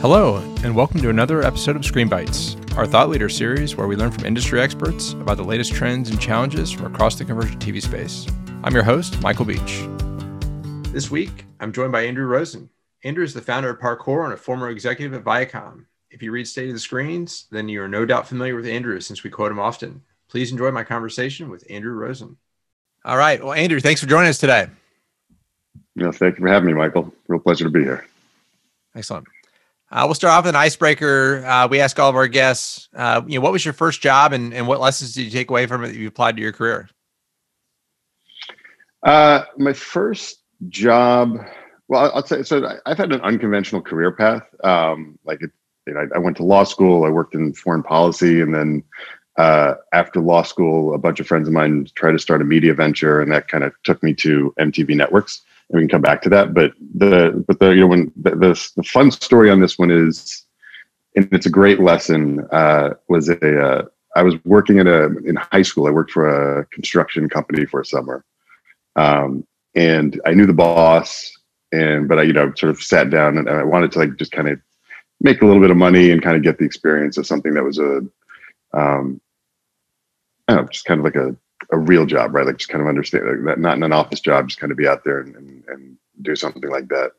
Hello, and welcome to another episode of Screen Bites, our thought leader series where we learn from industry experts about the latest trends and challenges from across the convergent TV space. I'm your host, Michael Beach. This week, I'm joined by Andrew Rosen. Andrew is the founder of Parqor and a former executive at Viacom. If you read State of the Screens, then you are no doubt familiar with Andrew since we quote him often. Please enjoy my conversation with Andrew Rosen. All right. Well, Andrew, thanks for joining us today. Yeah, thank you for having me, Michael. Real pleasure to be here. Excellent. Uh, we'll start off with an icebreaker. Uh, we ask all of our guests, uh, you know, what was your first job and, and what lessons did you take away from it that you applied to your career? Uh, my first job, well, I'll say, so I've had an unconventional career path. Um, like, it, you know, I, I, went to law school, I worked in foreign policy, and then uh, after law school, a bunch of friends of mine tried to start a media venture, and that kind of took me to MTV Networks we can come back to that. But the but the you know when the the, the fun story on this one is, and it's a great lesson. Uh, was a uh, I was working in a in high school. I worked for a construction company for a summer, um, and I knew the boss. And but I you know sort of sat down and I wanted to like just kind of make a little bit of money and kind of get the experience of something that was a um, I don't know, just kind of like a a real job, right? Like just kind of understand that not in an office job, just kind of be out there and, and, and do something like that.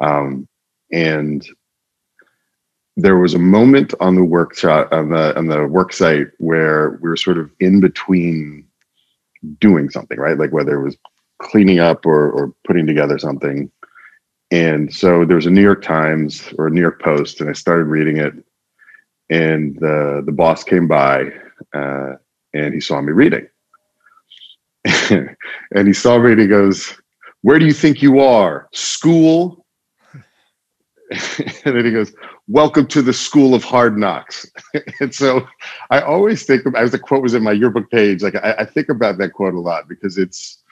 Um, and there was a moment on the workshop on the on the work site where we were sort of in between doing something, right? Like whether it was cleaning up or, or putting together something. And so there was a New York Times or a New York Post, and I started reading it. And the the boss came by, uh, and he saw me reading, and he saw me and he goes, Where do you think you are? School? and then he goes, Welcome to the school of hard knocks. and so I always think as the quote was in my yearbook page, like I, I think about that quote a lot because it's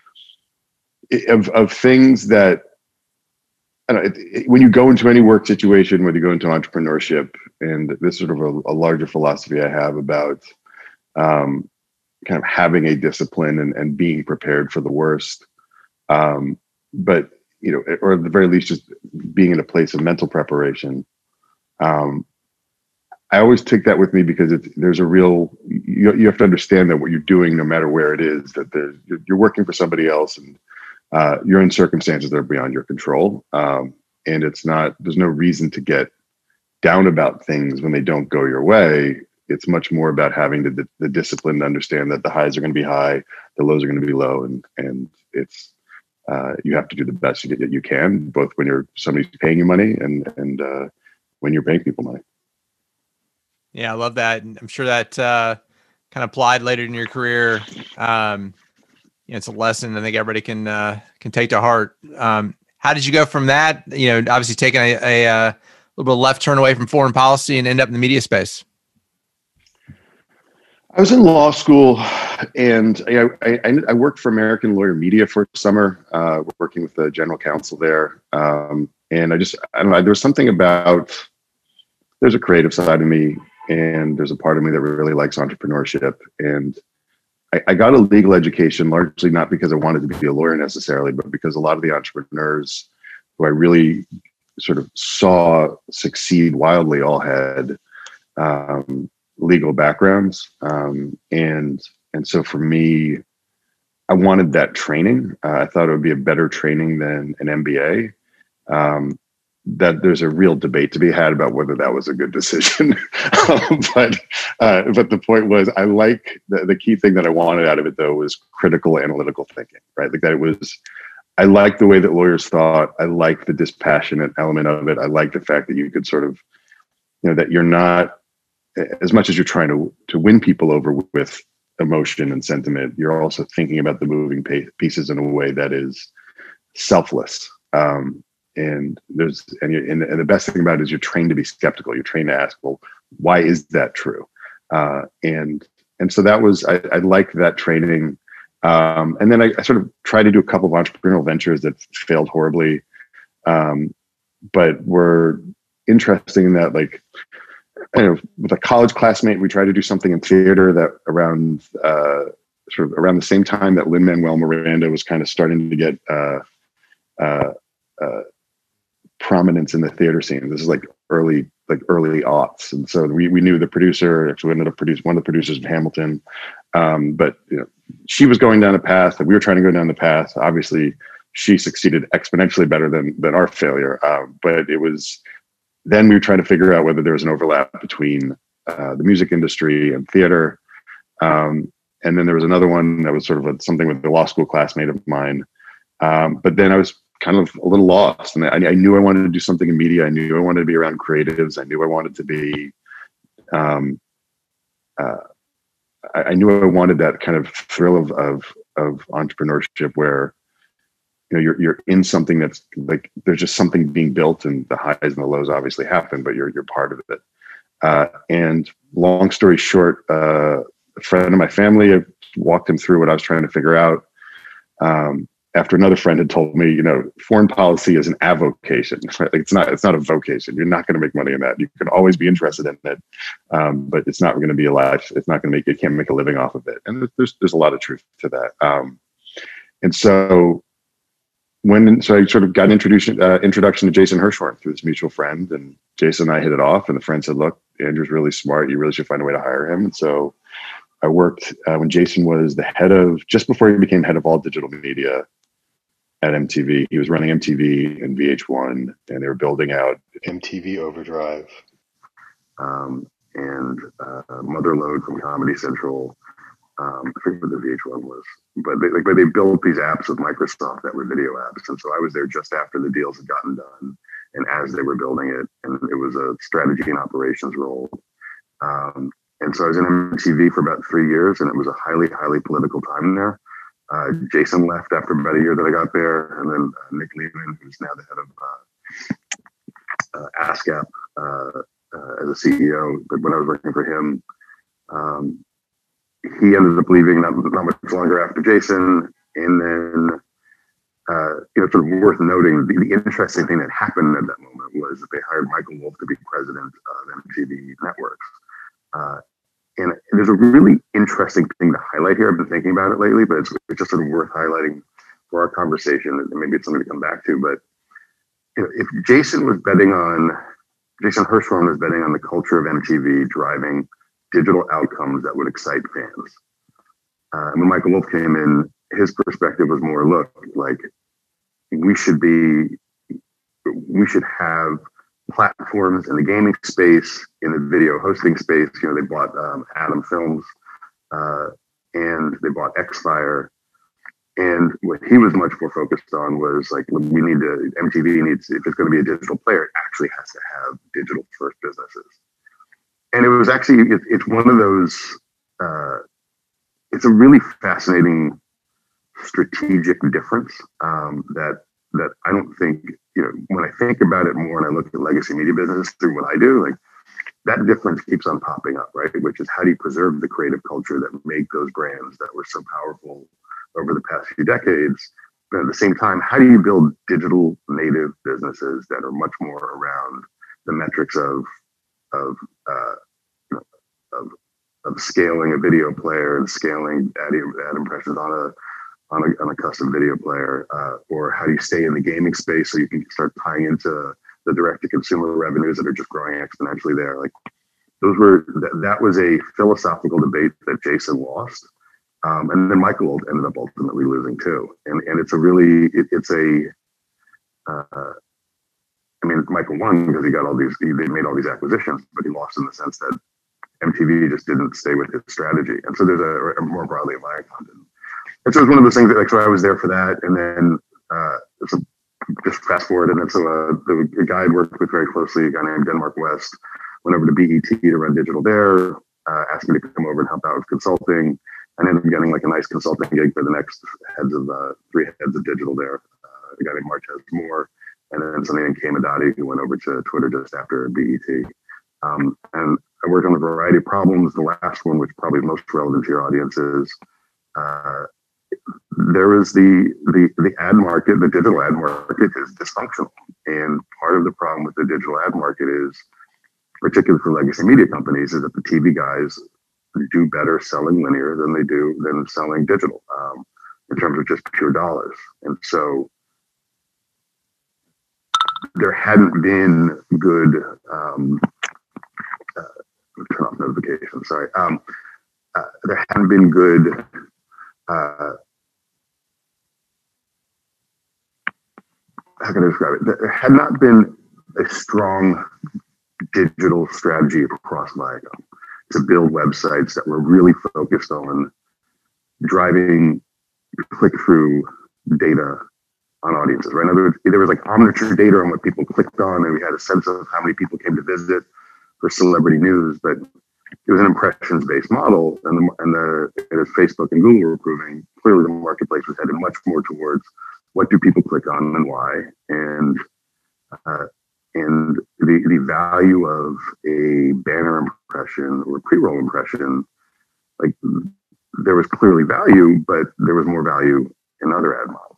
of, of things that know, it, it, when you go into any work situation, when you go into entrepreneurship, and this sort of a, a larger philosophy I have about um, kind of having a discipline and, and being prepared for the worst. Um, but you know, or at the very least, just being in a place of mental preparation. Um, I always take that with me because it's, there's a real you, you have to understand that what you're doing, no matter where it is, that you're, you're working for somebody else and uh, you're in circumstances that are beyond your control. Um, and it's not there's no reason to get down about things when they don't go your way it's much more about having the, the discipline to understand that the highs are going to be high, the lows are going to be low, and and it's uh, you have to do the best you, you can, both when you're somebody's paying you money and and uh, when you're paying people money. Yeah, I love that. I'm sure that uh, kind of applied later in your career. Um, you know, it's a lesson I think everybody can uh, can take to heart. Um, how did you go from that? You know, obviously taking a, a, a uh, little bit of left turn away from foreign policy and end up in the media space. I was in law school, and I, I, I, worked for American Lawyer Media for a summer, uh, working with the general counsel there. Um, and I just, I don't know, there was something about, there's a creative side of me, and there's a part of me that really likes entrepreneurship. And I, I got a legal education largely not because I wanted to be a lawyer necessarily, but because a lot of the entrepreneurs who I really sort of saw succeed wildly all had um, legal backgrounds, um, and and so for me, I wanted that training. Uh, I thought it would be a better training than an MBA. Um, that there's a real debate to be had about whether that was a good decision. but uh, but the point was, I like the, the key thing that I wanted out of it though was critical analytical thinking, right? Like that it was. I like the way that lawyers thought. I like the dispassionate element of it. I like the fact that you could sort of, you know, that you're not as much as you're trying to to win people over with emotion and sentiment, you're also thinking about the moving pieces in a way that is selfless. Um, and there's and, and, and the best thing about it is you're trained to be skeptical. You're trained to ask, well, why is that true? Uh, and and so that was I, I liked that training. Um, and then I, I, sort of tried to do a couple of entrepreneurial ventures that failed horribly, um, but were interesting in that like know, with a college classmate, we tried to do something in theater that around uh, sort of around the same time that Lin Manuel Miranda was kind of starting to get uh, uh, uh, prominence in the theater scene. This is like early like early aughts, and so we we knew the producer. Actually, ended up producing one of the producers of Hamilton, um, but you know, she was going down a path that we were trying to go down the path. Obviously, she succeeded exponentially better than than our failure. Um, but it was then we were trying to figure out whether there was an overlap between uh, the music industry and theater. Um, and then there was another one that was sort of a, something with a law school classmate of mine. Um, but then I was kind of a little lost, and I, I, knew I wanted to do something in media. I knew I wanted to be around creatives. I knew I wanted to be. Um, uh, I, I, knew I wanted that kind of thrill of of, of entrepreneurship where you know you're you're in something that's like there's just something being built and the highs and the lows obviously happen but you're you're part of it. Uh, and long story short uh, a friend of my family I walked him through what I was trying to figure out. Um, after another friend had told me you know foreign policy is an avocation. Right? like it's not it's not a vocation. You're not going to make money in that. You can always be interested in it um, but it's not going to be a life. It's not going to make you can't make a living off of it. And there's there's a lot of truth to that. Um, and so when so I sort of got an introduction uh, introduction to Jason Hirschhorn through this mutual friend, and Jason and I hit it off. And the friend said, "Look, Andrew's really smart. You really should find a way to hire him." And so I worked uh, when Jason was the head of just before he became head of all digital media at MTV. He was running MTV and VH1, and they were building out MTV Overdrive um, and uh, Motherload from Comedy Central um, I forget what the VH1 was, but they, like, but they built these apps with Microsoft that were video apps, and so I was there just after the deals had gotten done, and as they were building it, and it was a strategy and operations role. Um, and so I was in MTV for about three years, and it was a highly, highly political time there. Uh, Jason left after about a year that I got there, and then uh, Nick Lehman, who's now the head of uh, uh ASCAP uh, uh, as a CEO, but when I was working for him, um, he ended up leaving not, not much longer after Jason. And then, uh, you know, sort of worth noting, the, the, interesting thing that happened at that moment was that they hired Michael Wolf to be president of MTV Networks. Uh, and there's a really interesting thing to highlight here. I've been thinking about it lately, but it's, it's just sort of worth highlighting for our conversation. And maybe it's something to come back to. But you know, if Jason was betting on, Jason Hirschhorn was betting on the culture of MTV driving digital outcomes that would excite fans. Uh, when Michael Wolf came in, his perspective was more look like we should be, we should have platforms in the gaming space, in the video hosting space. You know, they bought um, AtomFilms uh, and they bought Xfire. And what he was much more focused on was like, we need to, MTV needs, if it's going to be a digital player, it actually has to have digital first businesses and it was actually it, it's one of those uh, it's a really fascinating strategic difference um, that that I don't think you know when I think about it more and I look at legacy media business through what I do like that difference keeps on popping up right? Which is how do you preserve the creative culture that make those brands that were so powerful over the past few decades? But at the same time how do you build digital native businesses that are much more around the metrics of of uh, of, of scaling a video player and scaling ad, ad impressions on a on a, on a custom video player, uh, or how do you stay in the gaming space so you can start tying into the direct to consumer revenues that are just growing exponentially there? Like those were that, that was a philosophical debate that Jason lost, um, and then Michael ended up ultimately losing too. And and it's a really it, it's a uh, I mean, Michael won because he got all these, he, they made all these acquisitions, but he lost in the sense that MTV just didn't stay with his strategy. And so there's a, a more broadly Viacom didn't. And so it was one of those things that, like, so I was there for that. And then uh, so just fast forward, and then so uh, the, the guy I worked with very closely, a guy named Denmark West, went over to BET to run digital there, uh, asked me to come over and help out with consulting. And ended up getting like a nice consulting gig for the next heads of uh, three heads of digital there. Uh, a guy named Marchez Moore, and then somebody named Kay Madati who went over to Twitter just after BET. Um, and I worked on a variety of problems. The last one, which probably most relevant to your audience, is uh, there is the, the the ad market, the digital ad market is dysfunctional, and part of the problem with the digital ad market is, particularly for legacy media companies, is that the TV guys do better selling linear than they do than selling digital um, in terms of just pure dollars, and so there hadn't been good um, uh, turn off notifications. Sorry, um, uh, there hadn't been good. Uh, how can I describe it? There had not been a strong digital strategy across Viacom to build websites that were really focused on driving click through data on audiences, right? There was like omniture data on what people clicked on, and we had a sense of how many people came to visit for celebrity news, but it was an impressions based model. And, the, and, the, as Facebook and Google were proving, clearly the marketplace was headed much more towards what do people click on and why, and uh, and the, the value of a banner impression or pre-roll impression, like there was clearly value, but there was more value in other ad models.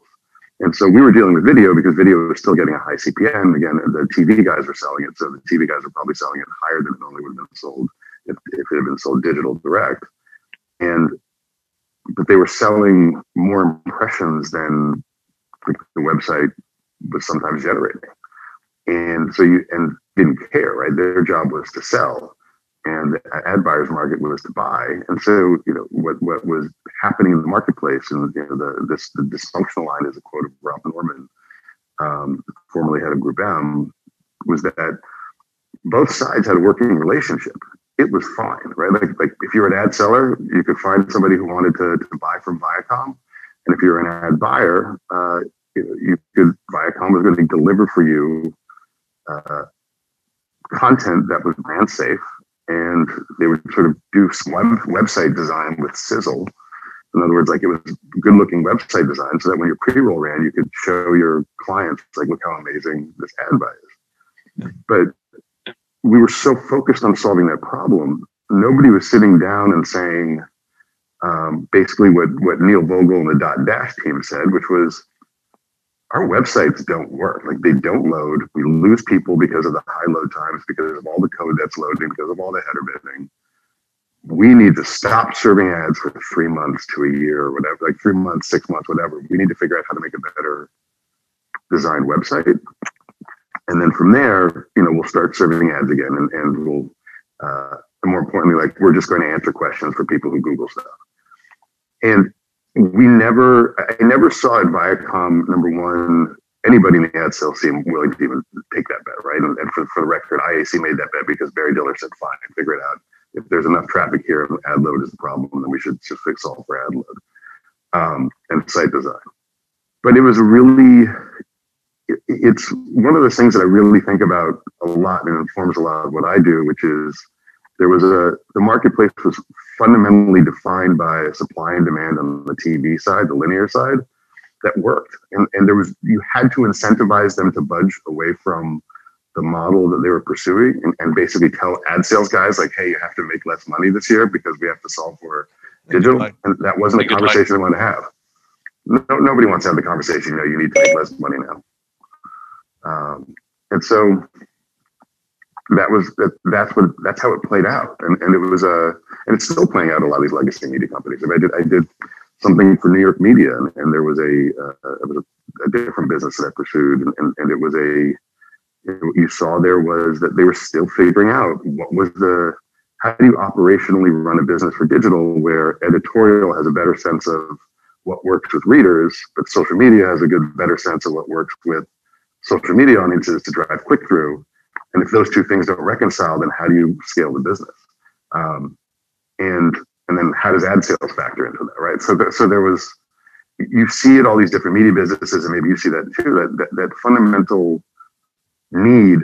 And so we were dealing with video because video was still getting a high CPM. Again, the TV guys were selling it. So the TV guys were probably selling it higher than it normally would have been sold if, if it had been sold digital direct. And, but they were selling more impressions than the website was sometimes generating. And so you, and didn't care, right? Their job was to sell and ad buyer's market was to buy. And so, you know, what, what was happening in the marketplace and you know, the, this, the dysfunctional line is a quote of Ralph Norman, um, formerly head of Group M, was that both sides had a working relationship. It was fine, right? Like, like if you're an ad seller, you could find somebody who wanted to, to buy from Viacom. And if you're an ad buyer, uh, you, you could, Viacom was going to deliver for you uh, content that was brand safe and they would sort of do web, website design with sizzle. In other words, like it was good looking website design so that when your pre roll ran, you could show your clients, like, look how amazing this ad buy is. But we were so focused on solving that problem, nobody was sitting down and saying um, basically what, what Neil Vogel and the Dotdash team said, which was, our websites don't work. Like they don't load. We lose people because of the high load times, because of all the code that's loading, because of all the header bidding. We need to stop serving ads for three months to a year or whatever, like three months, six months, whatever. We need to figure out how to make a better designed website. And then from there, you know, we'll start serving ads again and, and we'll, uh, and more importantly, like we're just going to answer questions for people who Google stuff. And we never, I never saw at Viacom, number one, anybody in the ad sales team willing to even take that bet, right? And, and for, for the record, IAC made that bet because Barry Diller said, fine, figure it out. If there's enough traffic here, ad load is the problem, then we should just fix all for ad load um, and site design. But it was really, it's one of those things that I really think about a lot and informs a lot of what I do, which is there was a the marketplace was fundamentally defined by supply and demand on the TV side, the linear side, that worked. And and there was you had to incentivize them to budge away from the model that they were pursuing and, and basically tell ad sales guys like, hey, you have to make less money this year because we have to solve for digital. And that wasn't a conversation they wanted to have. No, nobody wants to have the conversation, you know, you need to make less money now. Um, and so that was that, that's what that's how it played out. And, and it was a uh, and it's still playing out a lot of these legacy media companies. I, mean, I did I did something for New York media and, and there was a uh, it was a, a, different business that I pursued and, and, and it was a what you saw there was that they were still figuring out what was the how do you operationally run a business for digital where editorial has a better sense of what works with readers but social media has a good better sense of what works with social media audiences to drive click through and if those two things don't reconcile, then how do you scale the business? Um, and and then how does ad sales factor into that, right? So so there was you see it all these different media businesses, and maybe you see that too. That that, that fundamental need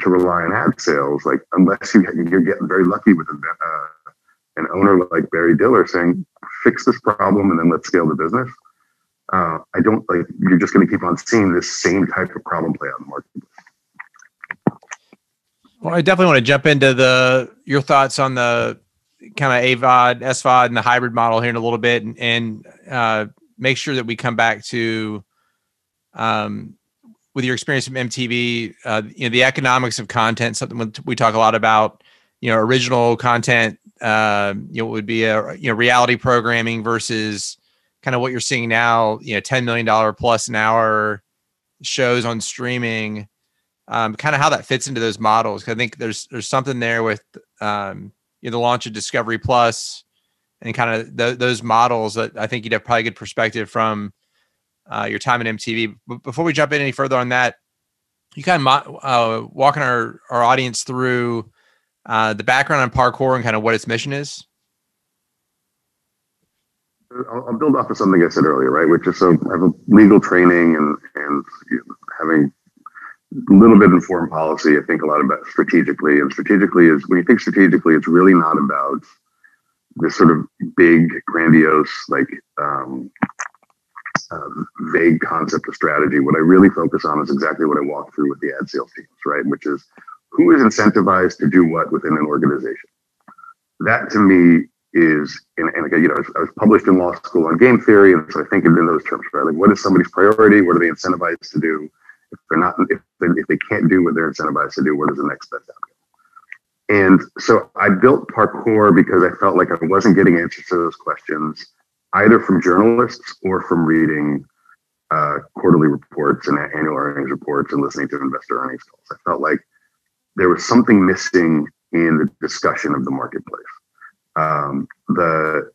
to rely on ad sales, like unless you you're getting very lucky with uh, an owner like Barry Diller saying, "Fix this problem, and then let's scale the business." Uh, I don't like you're just going to keep on seeing this same type of problem play out in the marketplace. Well, I definitely want to jump into the your thoughts on the kind of AVOD, SVOD, and the hybrid model here in a little bit, and, and uh, make sure that we come back to, um, with your experience from MTV, uh, you know, the economics of content. Something we talk a lot about. You know, original content. Uh, you know, would be a you know reality programming versus kind of what you're seeing now. You know, ten million dollar plus an hour shows on streaming um, kind of how that fits into those models. I think there's there's something there with um, you know, the launch of Discovery Plus and kind of th- those models that I think you'd have probably good perspective from uh, your time at MTV. But before we jump in any further on that, you kind of uh, walking our our audience through uh, the background on Parqor and kind of what its mission is. I'll, I'll build off of something I said earlier, right? Which is so I have a legal training and and you know, having a little bit of foreign policy. I think a lot about strategically, and strategically is when you think strategically, it's really not about this sort of big, grandiose, like um, uh, vague concept of strategy. What I really focus on is exactly what I walk through with the ad sales teams, right? Which is who is incentivized to do what within an organization. That to me is, and, and you know, I was published in law school on game theory, and so I think in those terms, right? Like, what is somebody's priority? What are they incentivized to do? If they're not, if they, if they can't do what they're incentivized to do, what is the next best outcome? And so I built Parqor because I felt like I wasn't getting answers to those questions either from journalists or from reading uh, quarterly reports and annual earnings reports and listening to investor earnings calls. I felt like there was something missing in the discussion of the marketplace. Um, the,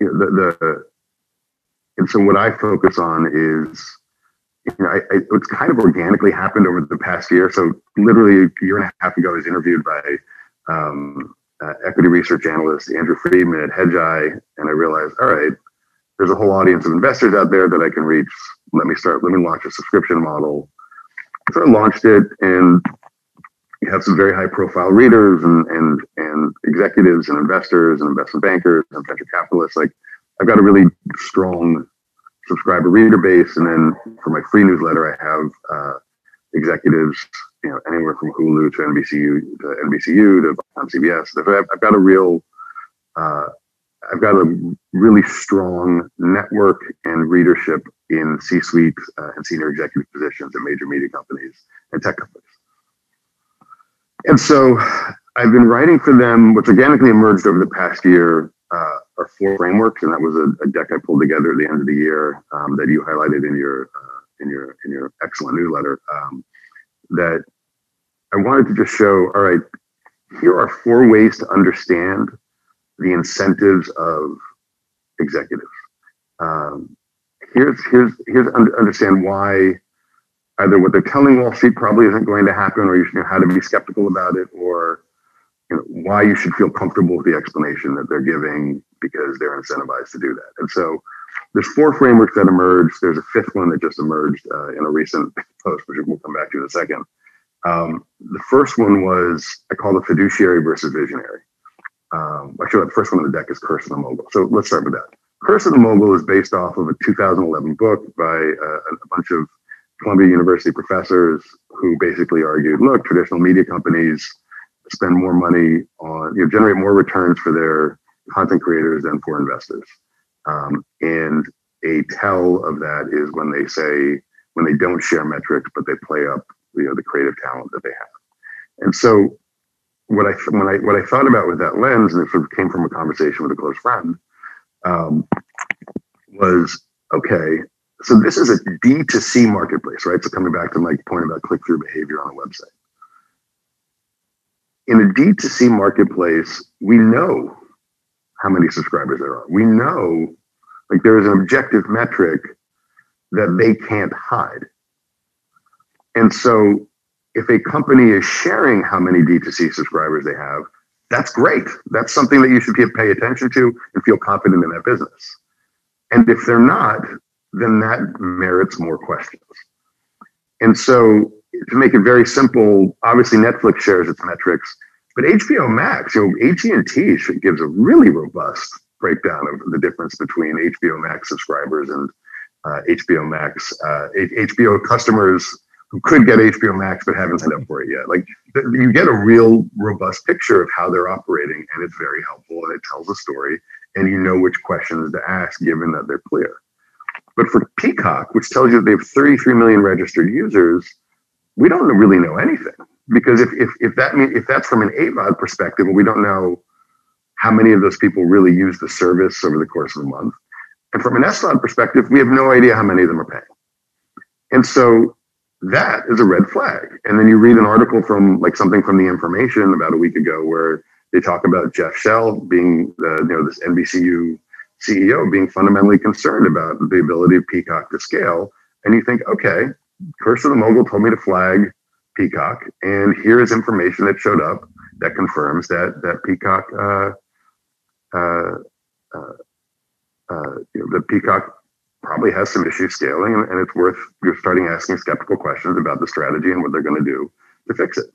you know, the the and so what I focus on is you know, I, I, it's kind of organically happened over the past year. So literally a year and a half ago, I was interviewed by um, uh, equity research analyst Andrew Freedman at Hedgeye, and I realized, all right, there's a whole audience of investors out there that I can reach. Let me start. Let me launch a subscription model. So I launched it, and you have some very high profile readers and and and executives and investors and investment bankers and venture capitalists. Like I've got a really strong subscriber reader base, and then for my free newsletter, I have uh, executives, you know, anywhere from Hulu to NBCU to NBCU to CBS. I've got a real, uh, I've got a really strong network and readership in C-suite uh, and senior executive positions at major media companies and tech companies. And so I've been writing for them, which organically emerged over the past year, uh, four frameworks, and that was a, a, deck I pulled together at the end of the year um, that you highlighted in your uh, in your in your excellent newsletter. Um, that I wanted to just show. All right, here are four ways to understand the incentives of executives. Um, here's here's here's understand why either what they're telling Wall Street probably isn't going to happen, or you should know how to be skeptical about it, or you know, why you should feel comfortable with the explanation that they're giving because they're incentivized to do that. And so there's four frameworks that emerged. There's a fifth one that just emerged uh, in a recent post, which we'll come back to in a second. Um, the first one was I call it fiduciary versus visionary. Um, actually, the first one on the deck is Curse of the Mogul. So let's start with that. Curse of the Mogul is based off of a 2011 book by uh, a bunch of Columbia University professors who basically argued, look, traditional media companies spend more money on, you know, generate more returns for their content creators and for investors. Um, and a tell of that is when they say, when they don't share metrics, but they play up, you know, the creative talent that they have. And so what I, when I, what I thought about with that lens, and it sort of came from a conversation with a close friend, um, was, okay, so this is a D2C marketplace, right? So coming back to my point about click-through behavior on a website in a D2C marketplace, we know how many subscribers there are. We know like there is an objective metric that they can't hide. And so if a company is sharing how many D2C subscribers they have, that's great. That's something that you should pay attention to and feel confident in that business. And if they're not, then that merits more questions. And so to make it very simple, obviously Netflix shares its metrics, but HBO Max, you know, AT&T gives a really robust breakdown of the difference between HBO Max subscribers and uh, HBO Max, uh, HBO customers who could get HBO Max but haven't signed up for it yet. Like you get a real robust picture of how they're operating, and it's very helpful and it tells a story, and you know which questions to ask given that they're clear. But for Peacock, which tells you that they have 33 million registered users, we don't really know anything because if if if that mean, if that's from an AVOD perspective, we don't know how many of those people really use the service over the course of a month, and from an SVOD perspective, we have no idea how many of them are paying. And so, that is a red flag. And then you read an article from like something from the information about a week ago where they talk about Jeff Shell being the, you know, this NBCU CEO being fundamentally concerned about the ability of Peacock to scale. And you think, okay, Curse of the Mogul told me to flag Peacock, and here is information that showed up that confirms that that Peacock, uh, uh, uh, uh you know, the Peacock probably has some issues scaling, and, and it's worth you're starting asking skeptical questions about the strategy and what they're going to do to fix it.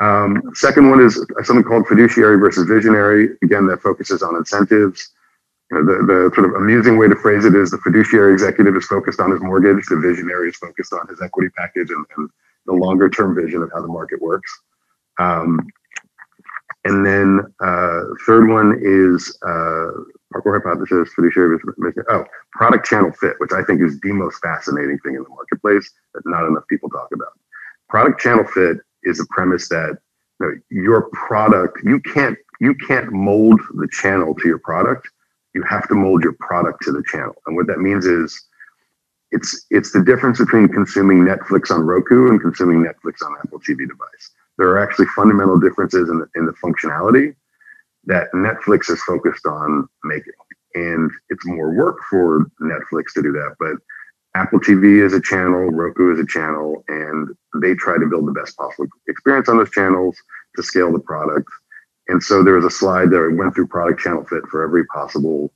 Um, second one is something called fiduciary versus visionary. Again, that focuses on incentives. You know, the, the sort of amusing way to phrase it is the fiduciary executive is focused on his mortgage, the visionary is focused on his equity package and, and the longer term vision of how the market works. Um, and then uh, third one is uh, Parqor hypothesis, fiduciary vision. Oh, product channel fit, which I think is the most fascinating thing in the marketplace that not enough people talk about. Product channel fit is a premise that you know, your product you can't you can't mold the channel to your product you have to mold your product to the channel. And what that means is it's it's the difference between consuming Netflix on Roku and consuming Netflix on Apple TV device. There are actually fundamental differences in the, in the functionality that Netflix is focused on making. And it's more work for Netflix to do that. But Apple TV is a channel, Roku is a channel, and they try to build the best possible experience on those channels to scale the product and so there was a slide that went through product channel fit for every possible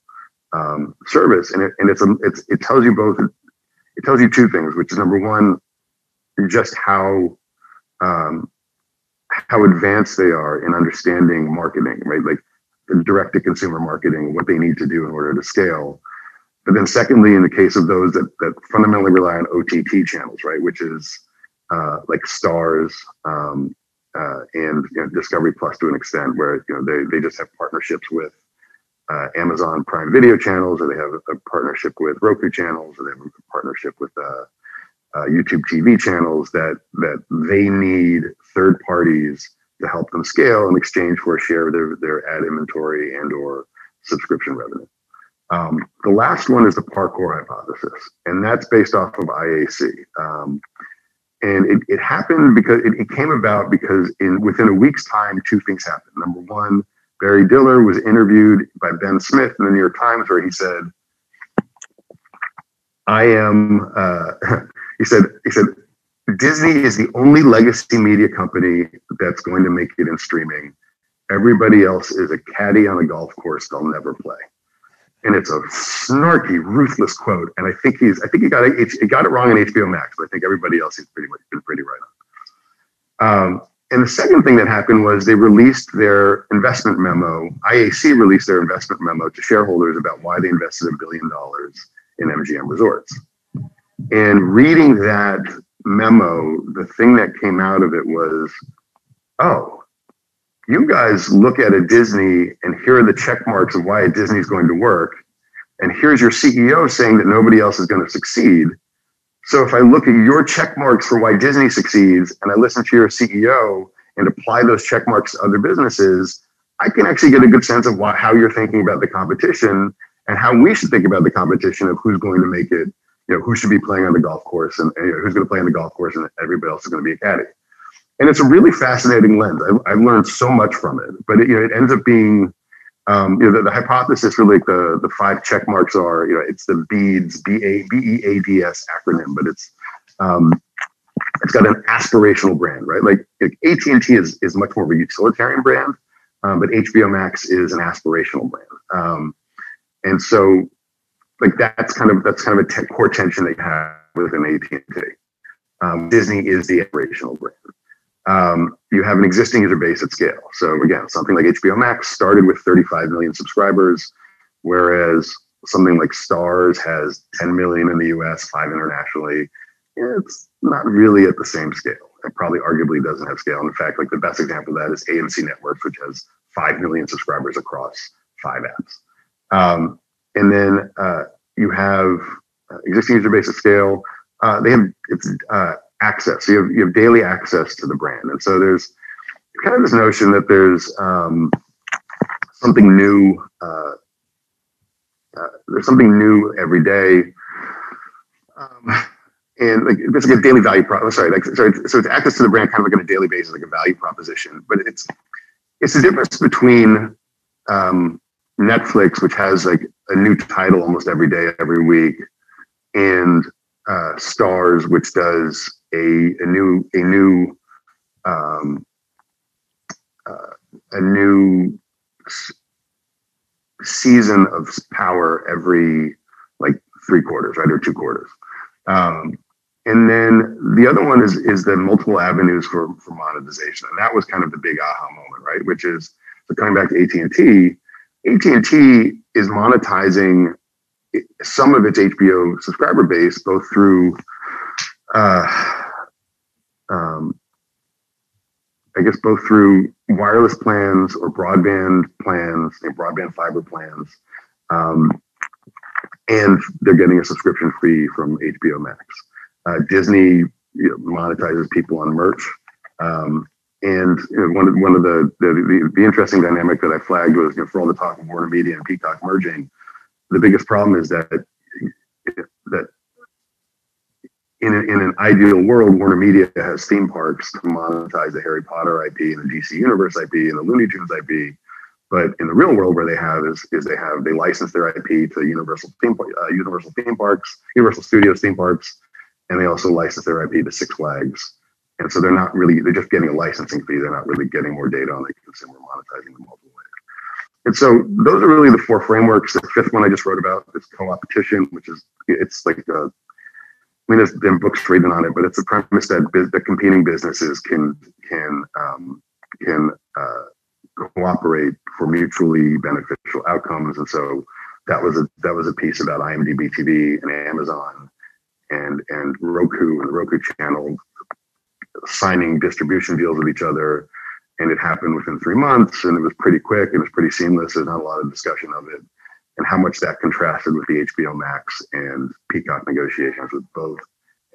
um, service, and it and it's a it's it tells you both it tells you two things, which is number one, just how um, how advanced they are in understanding marketing, right? Like direct to consumer marketing, what they need to do in order to scale. But then, secondly, in the case of those that, that fundamentally rely on OTT channels, right, which is uh, like Starz um, uh, and you know, Discovery Plus to an extent, where you know they they just have partnerships with uh, Amazon Prime Video channels, or they have a, partnership with Roku channels, or they have a partnership with uh, uh YouTube TV channels that that they need third parties to help them scale in exchange for a share of their their ad inventory and or subscription revenue. Um, the last one is the Parqor hypothesis, and that's based off of IAC. Um, and it, it happened because it, it, came about because in within a week's time, two things happened. Number one, Barry Diller was interviewed by Ben Smith in the New York Times, where he said, "I am," uh, he said, he said, Disney is the only legacy media company that's going to make it in streaming. Everybody else is a caddy on a golf course they'll never play and it's a snarky, ruthless quote. And I think he's, I think he got it, he got it wrong in HBO Max, but I think everybody else he's pretty much been pretty right on. Um, and the second thing that happened was they released their investment memo. IAC released their investment memo to shareholders about why they invested a billion dollars in MGM Resorts. And reading that memo, the thing that came out of it was, oh, you guys look at a Disney and here are the check marks of why a Disney is going to work. And here's your CEO saying that nobody else is going to succeed. So if I look at your check marks for why Disney succeeds and I listen to your CEO and apply those check marks to other businesses, I can actually get a good sense of why, how you're thinking about the competition and how we should think about the competition of who's going to make it, you know, who should be playing on the golf course and, and you know, who's going to play on the golf course and everybody else is going to be a caddy and it's a really fascinating lens. I've, I've learned so much from it, but it, you know, it ends up being, um, you know, the, the, hypothesis really the the five check marks are, you know, it's the BEADS B A B E A D S acronym, but it's um, it's got an aspirational brand, right? Like, like AT and T is is much more of a utilitarian brand, um, but HBO Max is an aspirational brand, um, and so like that's kind of that's kind of a te- core tension that you have within AT and T. Um, Disney is the aspirational brand um, you have an existing user base at scale. So again, something like HBO Max started with 35 million subscribers, whereas something like Starz has 10 million in the US, five internationally. It's not really at the same scale. It probably arguably doesn't have scale. In fact, like the best example of that is AMC Networks, which has 5 million subscribers across five apps. Um, and then uh, you have uh, existing user base at scale. Uh, they have it's uh, access. You have you have daily access to the brand, and so there's kind of this notion that there's um, something new. Uh, uh, there's something new every day, um, and like it's like a daily value prop. Sorry, like sorry, so it's access to the brand kind of like on a daily basis, like a value proposition. But it's it's the difference between um, Netflix, which has like a new title almost every day, every week, and uh, Starz, which does a a new a new um, uh, a new s- season of Power every like three quarters, right, or two quarters. Um, and then the other one is is the multiple avenues for for monetization, and that was kind of the big aha moment, right? Which is so coming back to AT and T. AT and T is monetizing some of its HBO subscriber base, both through, uh, um, I guess, both through wireless plans or broadband plans and broadband fiber plans, um, and they're getting a subscription fee from HBO Max. Uh, Disney you know, monetizes people on merch. Um, and you know, one of one of the, the the, the interesting dynamic that I flagged was you know, for all the talk of Warner Media and Peacock merging, the biggest problem is that that in, a, in an ideal world, Warner Media has theme parks to monetize the Harry Potter IP and the DC Universe IP and the Looney Tunes IP. But in the real world, where they have is, is they have they license their IP to Universal theme uh, Universal theme parks, Universal Studios theme parks, and they also license their IP to Six Flags. And so they're not really they're just getting a licensing fee. They're not really getting more data on the consumer, monetizing them multiple ways. And so those are really the four frameworks. The fifth one I just wrote about is co-opetition, which is it's like a, I mean, there's been books written on it, but it's a premise that the competing businesses can can um, can uh, cooperate for mutually beneficial outcomes. And so that was a that was a piece about IMDb TV and Amazon and and Roku and the Roku channel signing distribution deals with each other. And it happened within three months and it was pretty quick it was pretty seamless. There's not a lot of discussion of it and how much that contrasted with the hbo max and peacock negotiations with both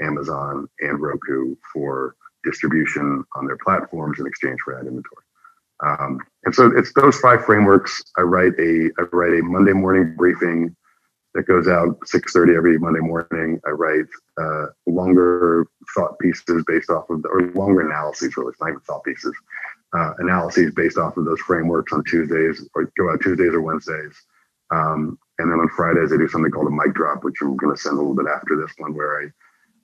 amazon and roku for distribution on their platforms in exchange for ad inventory. Um, and so it's those five frameworks. I write a i write a monday morning briefing that goes out 6.30 every monday morning. I write uh, longer thought pieces based off of the, or longer analyses really not even thought pieces uh, analyses based off of those frameworks on Tuesdays or go out Tuesdays or Wednesdays. Um, and then on Fridays, I do something called a mic drop, which I'm going to send a little bit after this one, where I,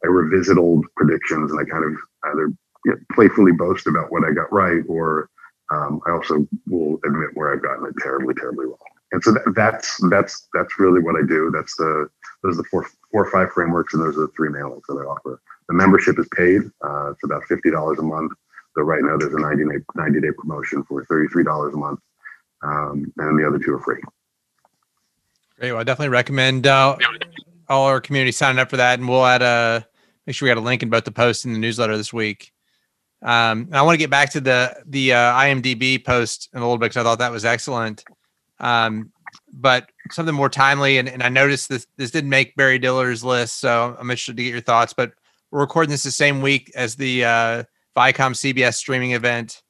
I revisit old predictions and I kind of either you know, playfully boast about what I got right, or um, I also will admit where I've gotten it terribly, terribly wrong. And so that, that's that's that's really what I do. That's the those are the four four or five frameworks, and those are the three mailings that I offer. The membership is paid. Uh, it's about fifty dollars a month. But right now there's a 90 day, 90 day promotion for $33 a month. Um, and the other two are free. Great. Well, I definitely recommend uh, all our community signing up for that. And we'll add a, make sure we got a link in both the post and the newsletter this week. Um, I want to get back to the, the uh, IMDb post in a little bit because I thought that was excellent. Um, but something more timely. And, and I noticed this, this didn't make Barry Diller's list. So I'm interested to get your thoughts, but we're recording this the same week as the, uh, Viacom CBS streaming event.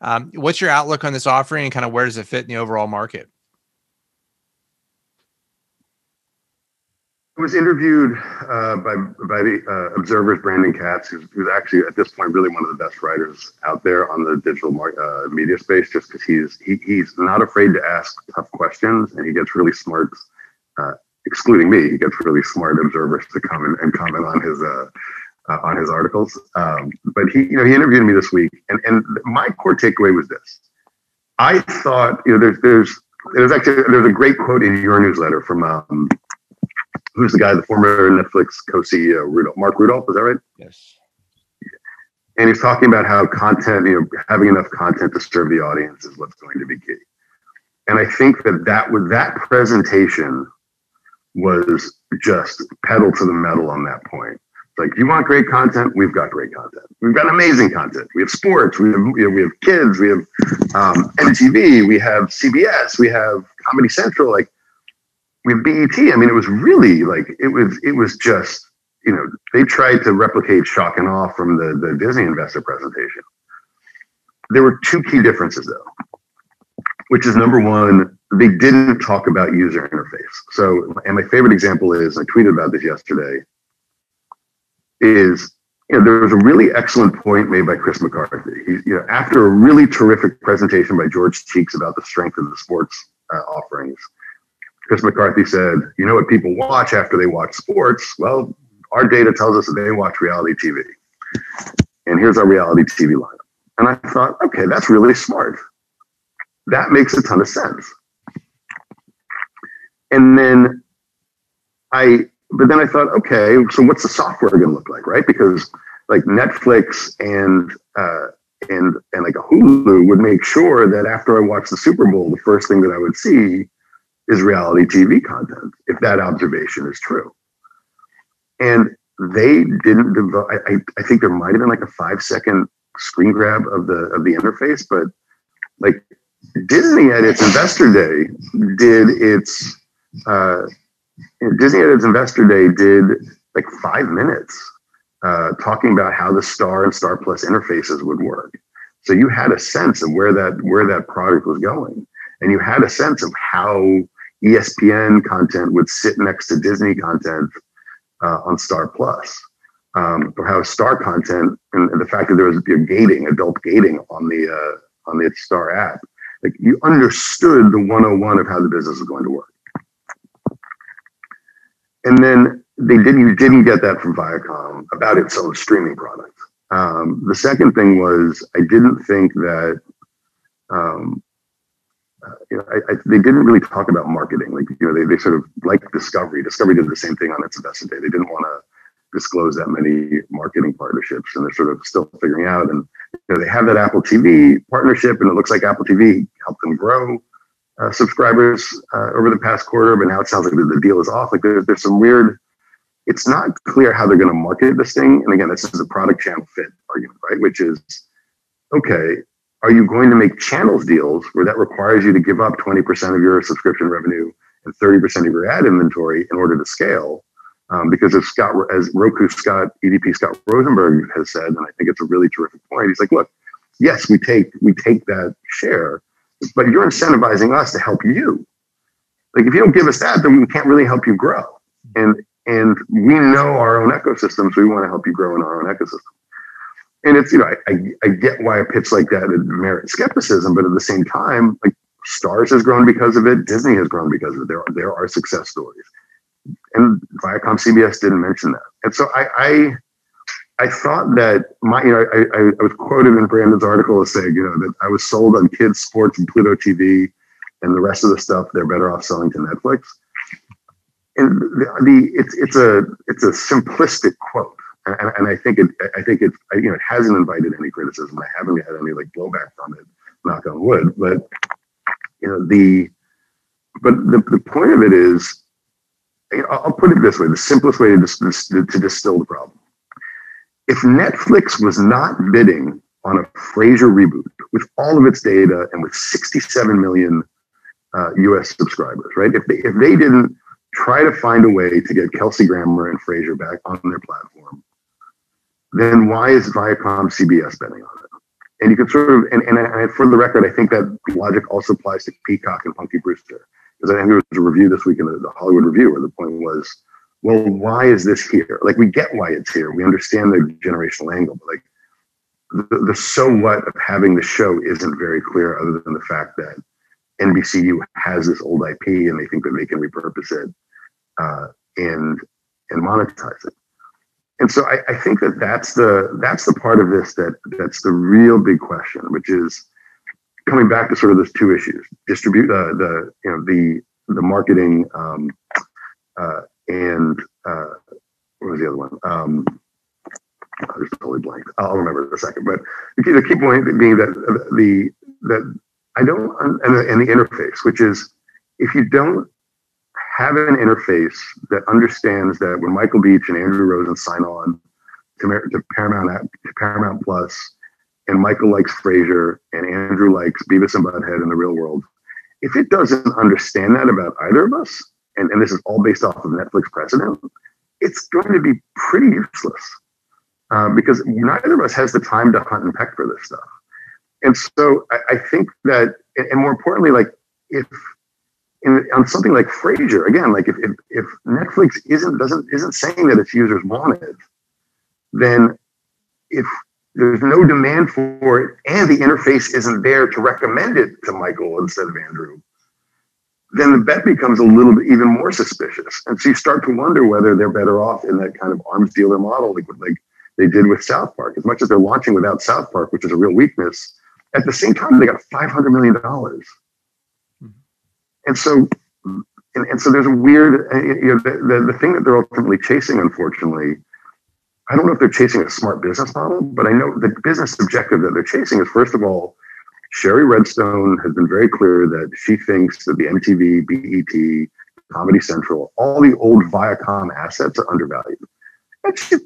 Um, what's your outlook on this offering and kind of where does it fit in the overall market? I was interviewed uh, by by the uh, Observer's Brandon Katz, who's, who's, actually at this point really one of the best writers out there on the digital uh, media space, just because he's he, he's not afraid to ask tough questions and he gets really smart. Uh, excluding me, he gets really smart observers to come and, and comment on his uh, uh, on his articles. Um, but he, you know, he interviewed me this week, and and my core takeaway was this: I thought, you know, there's there's there's actually there's a great quote in your newsletter from um, who's the guy, the former Netflix co-CEO, Randolph, Marc Randolph, is that right? Yes. And he's talking about how content, you know, having enough content to serve the audience is what's going to be key. And I think that that with that presentation was just pedal to the metal on that point like, you want great content? We've got great content. We've got amazing content. We have sports. We have you know, we have kids. We have um, MTV. We have CBS. We have Comedy Central. Like we BET. I mean, it was really like it was it was just you know they tried to replicate shock and awe from the the Disney investor presentation. There were two key differences though, which is number one, they didn't talk about user interface. So, and my favorite example is I tweeted about this yesterday is you know, there was a really excellent point made by Chris McCarthy. He, you know, after a really terrific presentation by George Cheeks about the strength of the sports uh, offerings, Chris McCarthy said, "You know what people watch after they watch sports? Well, our data tells us that they watch reality TV, and here's our reality TV lineup." And I thought, okay, that's really smart. That makes a ton of sense. And then I but then I thought, okay, so what's the software going to look like, right? Because like Netflix and uh, and and like a Hulu would make sure that after I watch the Super Bowl, the first thing that I would see is reality TV content, if that observation is true. And they didn't develop. I, I think there might have been like a five second screen grab of the of the interface, but like Disney at its investor day did its uh, Disney at its investor day did like five minutes uh, talking about how the Star and Star Plus interfaces would work. So you had a sense of where that where that product was going, and you had a sense of how ESPN content would sit next to Disney content uh, on Star Plus, um, or how Star content and, and, the fact that there was you gating, adult gating on the uh, on the Star app, like you understood the 101 of how the business is going to work. And then they didn't you didn't get that from Viacom about its own streaming product. Um, the second thing was I didn't think that um, you know, I, I, they didn't really talk about marketing. Like you know, they, they sort of like Discovery. Discovery did the same thing on its investor day. They didn't want to disclose that many marketing partnerships, and they're sort of still figuring out. And you know, they have that Apple TV partnership, and it looks like Apple TV helped them grow uh, subscribers uh, over the past quarter, but now it sounds like the, deal is off. Like there's, there's some weird. It's not clear how they're going to market this thing. And again, this is a product channel fit argument, right? Which is okay. Are you going to make channels deals where that requires you to give up 20% of your subscription revenue and 30% of your ad inventory in order to scale? Um, because as Scott, as Roku Scott, EDP Scott Rosenberg has said, and I think it's a really terrific point. He's like, look, yes, we take we take that share, but you're incentivizing us to help you. Like if you don't give us that, then we can't really help you grow. And and we know our own ecosystems. We want to help you grow in our own ecosystem. And it's you know I, I, I get why a pitch like that merits skepticism, but at the same time, like Starz has grown because of it. Disney has grown because of it. There are, there are success stories. And Viacom CBS didn't mention that. And so I, I I thought that my, you know, I, I, I, was quoted in Brandon's article as saying, you know, that I was sold on kids, sports, and Pluto TV, and the rest of the stuff they're better off selling to Netflix. And the, the it's it's a it's a simplistic quote, and, and I think it I think it you know it hasn't invited any criticism. I haven't had any like blowback from it, knock on wood. But you know the but the, the point of it is, I'll put it this way: the simplest way to, dis, to distill the problem if Netflix was not bidding on a Frasier reboot with all of its data and with 67 million uh, US subscribers, right? If they, if they didn't try to find a way to get Kelsey Grammer and Frasier back on their platform, then why is Viacom CBS betting on it? And you can sort of, and, and, for the record, I think that logic also applies to Peacock and Punky Brewster. Because I think there was a review this week in the, the Hollywood Review where the point was, well, why is this here? Like, we get why it's here. We understand the generational angle, but like, the, the so what of having the show isn't very clear, other than the fact that NBCU has this old IP and they think that they can repurpose it uh, and and monetize it. And so I, I, think that that's the that's the part of this that that's the real big question, which is coming back to sort of those two issues: distribute uh, the you know the the marketing um, uh, and uh, what was the other one? Um, I just totally blank. I'll remember in a second. But the key point being that the that I don't and the, and the interface, which is if you don't have an interface that understands that when Michael Beach and Andrew Rosen sign on to, to Paramount to Paramount Plus, and Michael likes Frasier and Andrew likes Beavis and Butthead in the real world, if it doesn't understand that about either of us, and, and this is all based off of Netflix precedent, it's going to be pretty useless uh, because neither of us has the time to hunt and peck for this stuff. And so I, I think that, and more importantly, like if in, on something like Frasier, again, like if, if, if Netflix isn't doesn't isn't saying that its users want it, then if there's no demand for it and the interface isn't there to recommend it to Michael instead of Andrew, then the bet becomes a little bit even more suspicious. And so you start to wonder whether they're better off in that kind of arms dealer model, like, like they did with South Park. As much as they're launching without South Park, which is a real weakness, at the same time, they got $500 million. And so, and, and so there's a weird, uh, you know, the, the, the thing that they're ultimately chasing, unfortunately, I don't know if they're chasing a smart business model, but I know the business objective that they're chasing is first of all, Shari Redstone has been very clear that she thinks that the MTV, BET, Comedy Central, all the old Viacom assets are undervalued. And she's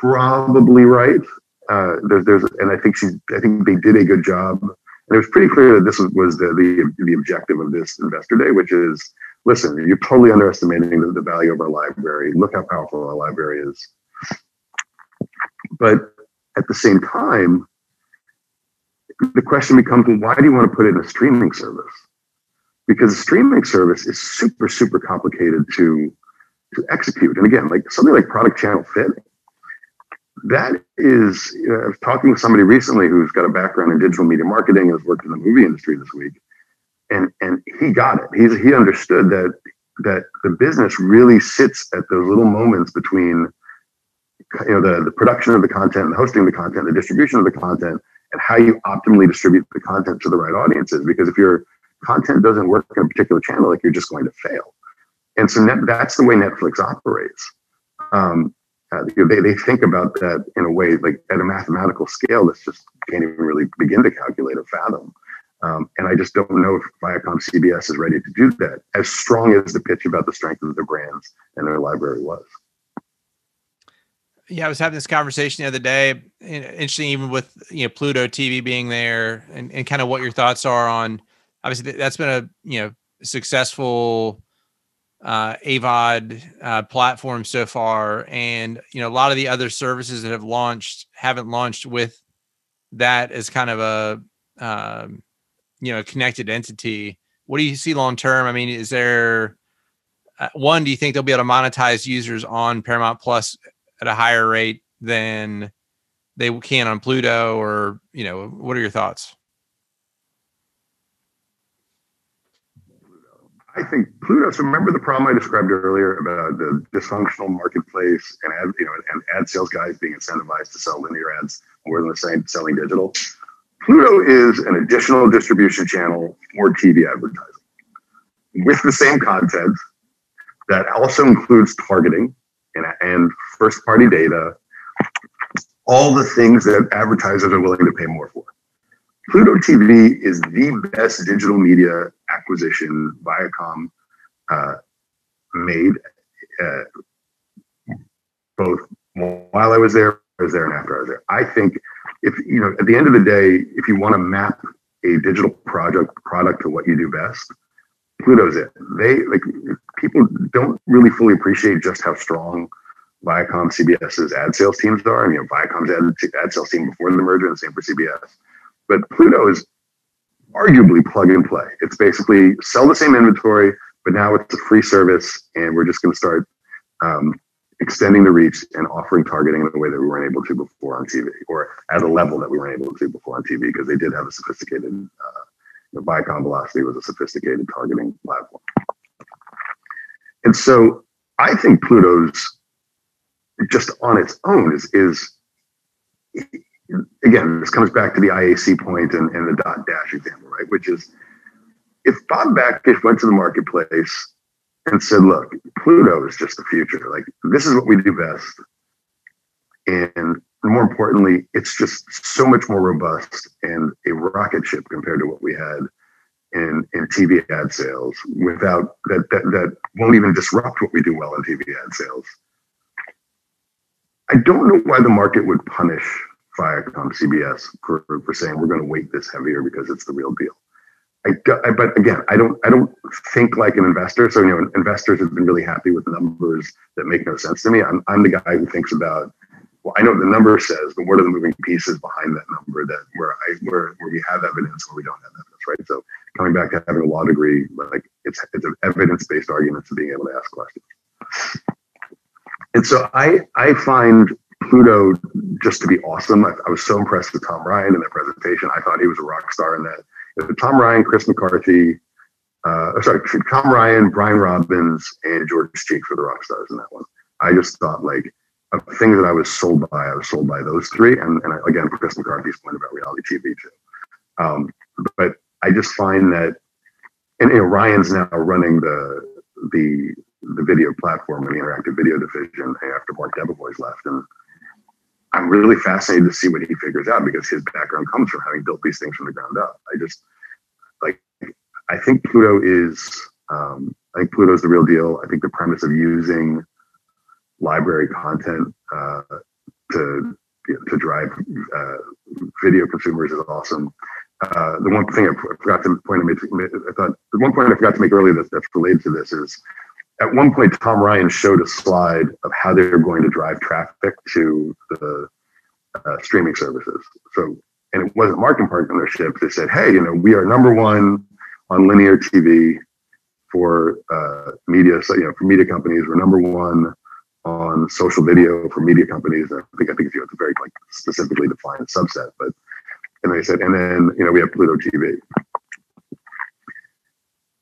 probably right. Uh, there's, there's, and I think she, I think they did a good job. And it was pretty clear that this was, the, the, the objective of this investor day, which is, listen, you're totally underestimating the, the value of our library. Look how powerful our library is. But at the same time, the question becomes, why do you want to put it in a streaming service? Because a streaming service is super, super complicated to to execute. And again, like something like product channel fit, that is, I was talking to somebody recently who's got a background in digital media marketing and has worked in the movie industry this week. And and he got it. He's he understood that that the business really sits at those little moments between you know the, the production of the content, the hosting the content, the distribution of the content, and how you optimally distribute the content to the right audiences. Because if your content doesn't work in a particular channel, like you're just going to fail. And so net, that's the way Netflix operates. Um, uh, they, they think about that in a way like at a mathematical scale that's just can't even really begin to calculate or fathom. Um, and I just don't know if Viacom CBS is ready to do that, as strong as the pitch about the strength of their brands and their library was. Yeah, I was having this conversation the other day. Interesting, even with you know Pluto TV being there, and, and kind of what your thoughts are on. Obviously, that's been a you know successful uh, AVOD uh, platform so far, and you know a lot of the other services that have launched haven't launched with that as kind of a um, you know connected entity. What do you see long term? I mean, is there uh, one? Do you think they'll be able to monetize users on Paramount Plus at a higher rate than they can on Pluto, or you know, what are your thoughts? I think Pluto. So remember the problem I described earlier about the dysfunctional marketplace and ad, you know, and ad sales guys being incentivized to sell linear ads more than the same selling digital. Pluto is an additional distribution channel for TV advertising with the same content that also includes targeting and, and first party data, all the things that advertisers are willing to pay more for. Pluto TV is the best digital media acquisition Viacom uh, made, uh, both while I was there, I was there, and after I was there. I think if you know, at the end of the day, if you want to map a digital project product to what you do best, Pluto's it. They like people don't really fully appreciate just how strong Viacom CBS's ad sales teams are. I mean, Viacom's ad, ad sales team before the merger, and the same for CBS. But Pluto is arguably plug and play. It's basically sell the same inventory, but now it's a free service, and we're just going to start um, extending the reach and offering targeting in a way that we weren't able to before on TV, or at a level that we weren't able to before on TV, because they did have a sophisticated. Uh, Viacom Velocity was a sophisticated targeting platform, and so I think Pluto's just on its own is is again, this comes back to the IAC point and, and the Dotdash example, right? Which is if Bob Bakish went to the marketplace and said, look, Pluto is just the future. Like, this is what we do best. And more importantly, it's just so much more robust and a rocket ship compared to what we had in, in TV ad sales without that, that, that won't even disrupt what we do well in TV ad sales. I don't know why the market would punish Viacom, CBS for, for saying we're going to weight this heavier because it's the real deal. I, I, but again, I don't I don't think like an investor. So you know, investors have been really happy with the numbers that make no sense to me. I'm I'm the guy who thinks about well, I know what the number says, but what are the moving pieces behind that number that where I where where we have evidence where we don't have evidence, right? So coming back to having a law degree, like it's it's an evidence based argument to being able to ask questions. And so I I find Pluto just to be awesome. I, I, was so impressed with Tom Ryan in that presentation. I thought he was a rock star in that. Tom Ryan, Chris McCarthy, uh, sorry, Tom Ryan, Brian Robbins, and George Cheek for the rock stars in that one. I just thought like a thing that I was sold by. I was sold by those three, and, and again, Chris McCarthy's point about reality TV too. Um, but I just find that, and you know, Ryan's now running the the the video platform and the interactive video division after Marc DeBevoise left, and I'm really fascinated to see what he figures out because his background comes from having built these things from the ground up. I just like I think Pluto is um, I think Pluto's the real deal. I think the premise of using library content uh, to you know, to drive uh, video consumers is awesome. Uh, the one thing I forgot to point to make, I thought the one point I forgot to make earlier that, that's related to this is at one point Tom Ryan showed a slide of how they're going to drive traffic to the uh, streaming services. So, and it wasn't marketing partnerships. They said, "Hey, you know, we are number one on linear TV for uh, media. So, you know, for media companies, we're number one on social video for media companies. I think I think you to very like specifically defined subset, but and they said, and then you know we have Pluto TV,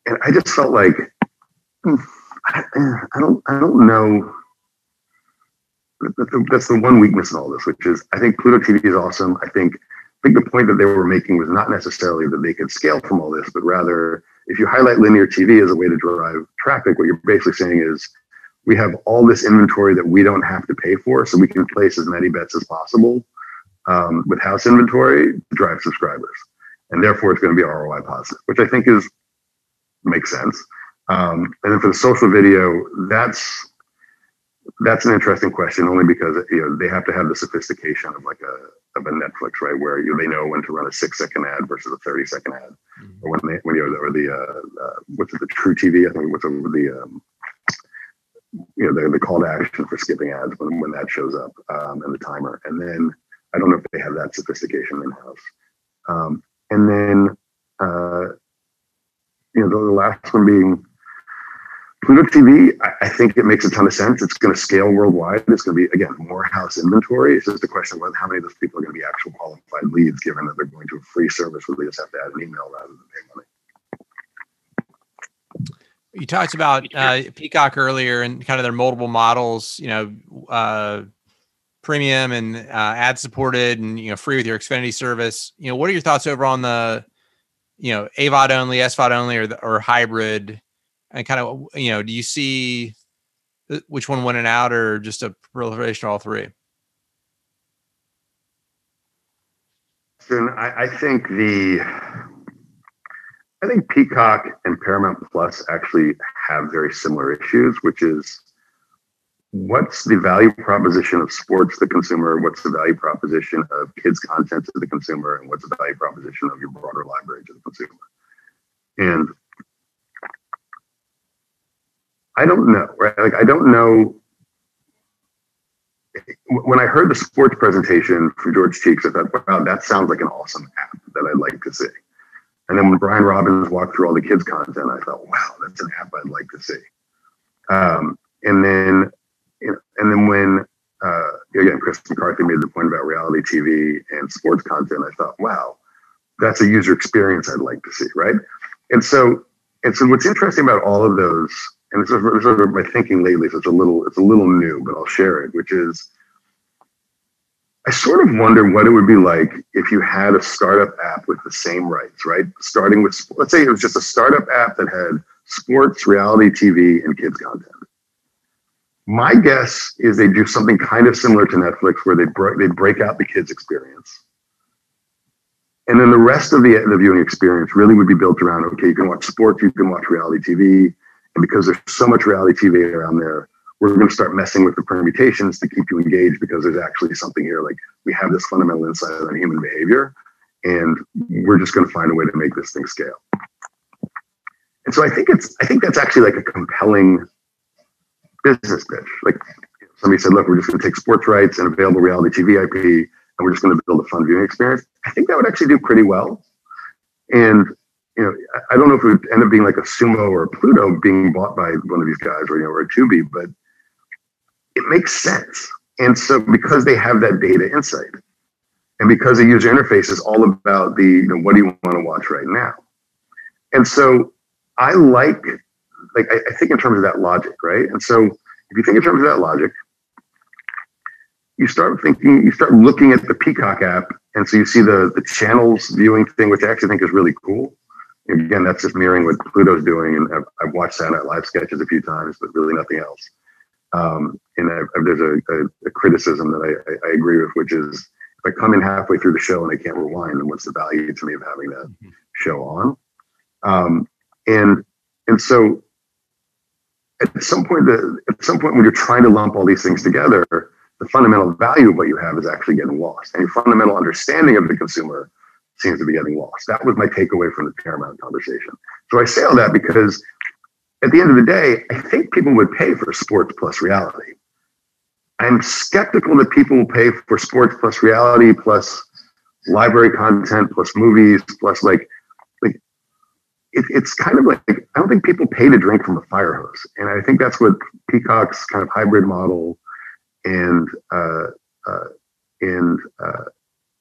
and I just felt like hmm, I, I don't I don't know. That's the one weakness in all this, which is I think Pluto TV is awesome. I think I think the point that they were making was not necessarily that they could scale from all this, but rather if you highlight linear TV as a way to drive traffic, what you're basically saying is we have all this inventory that we don't have to pay for, so we can place as many bets as possible um, with house inventory to drive subscribers, and therefore it's going to be ROI positive, which I think is makes sense. Um, and then for the social video, that's that's an interesting question only because you know they have to have the sophistication of like a of a Netflix, right? Where you they know when to run a six second ad versus a thirty second ad, mm-hmm. or when they when you know or the uh, uh, what's it the TrueView? I think what's over the um, you know the, the call to action for skipping ads when, when that shows up um, and the timer and then i don't know if they have that sophistication in house um, and then uh, you know the, the, last one being pluto tv I, I, think it makes a ton of sense it's going to scale worldwide it's going to be again more house inventory it's just a question of how many of those people are going to be actual qualified leads given that they're going to a free service where they just have to add an email rather than pay money you talked about uh, Peacock earlier and kind of their multiple models, you know, uh, premium and uh, ad supported and, you know, free with your Xfinity service. You know, what are your thoughts over on the, you know, AVOD only, SVOD only, or, the, or hybrid? And kind of, you know, do you see uh, which one winning out or just a proliferation of all three? I, I think the I think Peacock and Paramount Plus actually have very similar issues, which is what's the value proposition of sports to the consumer? What's the value proposition of kids' content to the consumer? And what's the value proposition of your broader library to the consumer? And I don't know, right? Like, I don't know. When I heard the sports presentation from George Cheeks, I thought, wow, that sounds like an awesome app that I'd like to see. And then when Brian Robbins walked through all the kids' content, I thought, wow, that's an app I'd like to see. Um, and then, you know, and then when uh, again, Chris McCarthy made the point about reality TV and sports content, I thought, wow, that's a user experience I'd like to see, right? And so, and so, what's interesting about all of those, and is sort of my thinking lately, so it's a little, it's a little new, but I'll share it, which is I sort of wonder what it would be like if you had a startup app with the same rights, right? Starting with, let's say it was just a startup app that had sports, reality TV, and kids content. My guess is they do something kind of similar to Netflix where they break, they break out the kids experience. And then the rest of the, the viewing experience really would be built around okay, you can watch sports, you can watch reality TV. And because there's so much reality TV around there, we're going to start messing with the permutations to keep you engaged because there's actually something here. Like we have this fundamental insight on human behavior, and we're just going to find a way to make this thing scale. And so I think it's I think that's actually like a compelling business pitch. Like somebody said, look, we're just going to take sports rights and available reality TV IP, and we're just going to build a fun viewing experience. I think that would actually do pretty well. And you know, I don't know if it would end up being like a Xumo or a Pluto being bought by one of these guys or you know or a Tubi, but it makes sense. and so because they have that data insight, and because the user interface is all about the you know, what do you want to watch right now, and so I like like I, I think in terms of that logic, right? And so if you think in terms of that logic, you start thinking, you start looking at the Peacock app, and so you see the the channels viewing thing, which I actually think is really cool. Again, that's just mirroring what Pluto's doing, and I've, I've watched that Night Live sketches a few times, but really nothing else. Um, and I, I, there's a, a, a, criticism that I, I, agree with, which is if I come in halfway through the show and I can't rewind, then what's the value to me of having that mm-hmm. show on? Um, and and so at some point, the, at some point when you're trying to lump all these things together, the fundamental value of what you have is actually getting lost, and your fundamental understanding of the consumer seems to be getting lost. That was my takeaway from the Paramount conversation. So I say all that because at the end of the day, I think people would pay for sports plus reality. I'm skeptical that people will pay for sports plus reality plus library content plus movies plus like like it, it's kind of like I don't think people pay to drink from a fire hose, and I think that's what Peacock's kind of hybrid model and uh, uh, and uh,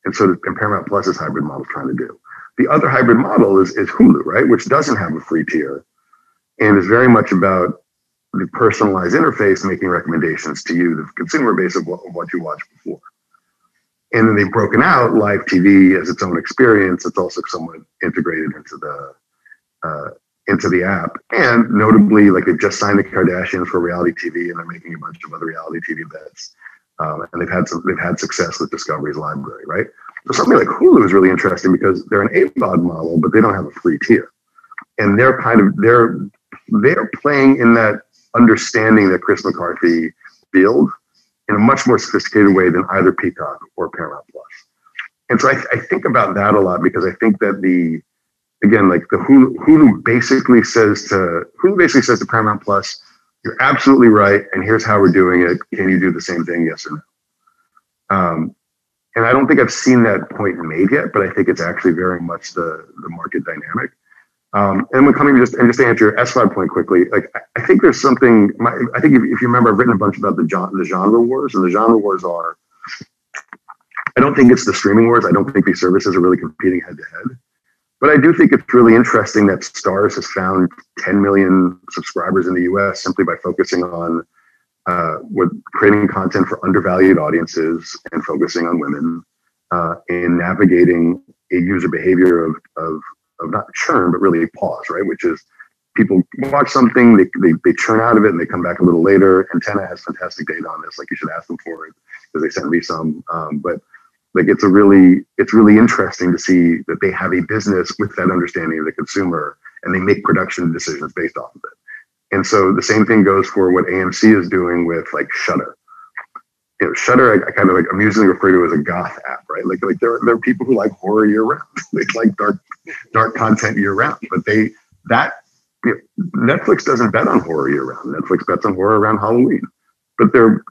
and so and Paramount Plus's hybrid model is trying to do. The other hybrid model is is Hulu, right, which doesn't have a free tier, and is very much about the personalized interface, making recommendations to you, the consumer base of what, of what you watched before. And then they've broken out live TV as its own experience. It's also somewhat integrated into the uh, into the app. And notably, like they've just signed the Kardashians for reality TV, and they're making a bunch of other reality TV bets. Um, and they've had some, they've had success with Discovery's library, right? So something like Hulu is really interesting because they're an AVOD model, but they don't have a free tier, and they're kind of they're they're playing in that understanding that Chris McCarthy build in a much more sophisticated way than either Peacock or Paramount Plus. And so I, I think about that a lot because I think that the again, like the Hulu, Hulu basically says to Hulu basically says to Paramount Plus, you're absolutely right, and here's how we're doing it. Can you do the same thing? Yes or no? Um, and I don't think I've seen that point made yet, but I think it's actually very much the the market dynamic. Um, and when coming just and just to answer your S5 point quickly, like I, think there's something. My, I think if, if, you remember, I've written a bunch about the the genre wars, and the genre wars are. I don't think it's the streaming wars. I don't think these services are really competing head to head. But I do think it's really interesting that Starz has found 10 million subscribers in the US simply by focusing on uh, with creating content for undervalued audiences and focusing on women uh, and navigating a user behavior of, of, of not churn, but really pause, right? Which is people watch something, they, they, they churn out of it and they come back a little later. Antenna has fantastic data on this. Like you should ask them for it because they sent me some. Um, but like it's a really it's really interesting to see that they have a business with that understanding of the consumer and they make production decisions based off of it. And so the same thing goes for what amc is doing with like Shudder. You know Shudder I, I kind of like amusingly refer to as a goth app right? Like like there, there are people who like horror year round they like dark dark content year round but they that you know, netflix doesn't bet on horror year round netflix bets on horror around halloween. But they're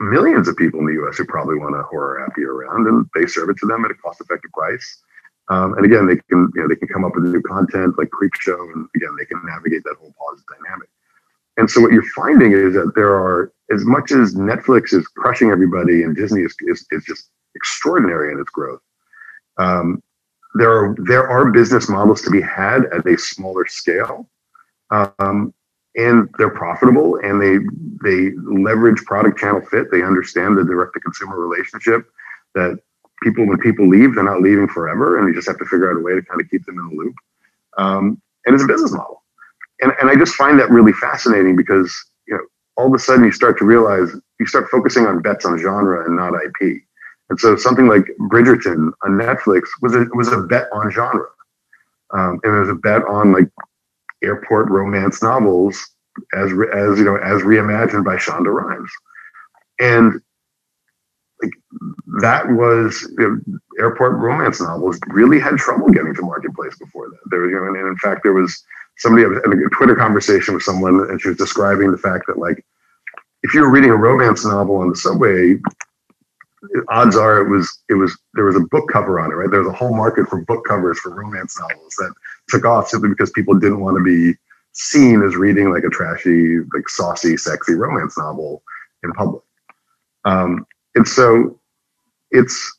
millions of people in the US who probably want a horror app year round, and they serve it to them at a cost effective price. Um, and again, they can you know they can come up with new content like Creepshow, and again they can navigate that whole pause dynamic. And so what you're finding is that there are as much as Netflix is crushing everybody and Disney is, is, is just extraordinary in its growth. Um, there are there are business models to be had at a smaller scale. Um, and they're profitable and they they leverage product channel fit. They understand the direct to consumer relationship that people when people leave, they're not leaving forever, and you just have to figure out a way to kind of keep them in the loop. Um, and it's a business model, and and I just find that really fascinating because you know all of a sudden you start to realize you start focusing on bets on genre and not IP. And so something like Bridgerton on Netflix was a was a bet on genre, um, and it was a bet on like airport romance novels as as you know as reimagined by Shonda Rhimes, and like that was you know, airport romance novels really had trouble getting to marketplace before that. There you know, and in fact there was somebody had a Twitter conversation with someone, and she was describing the fact that like if you were reading a romance novel on the subway, odds are it was it was there was a book cover on it, right? There was a whole market for book covers for romance novels that took off simply because people didn't want to be seen as reading like a trashy, like saucy, sexy romance novel in public. Um, and so it's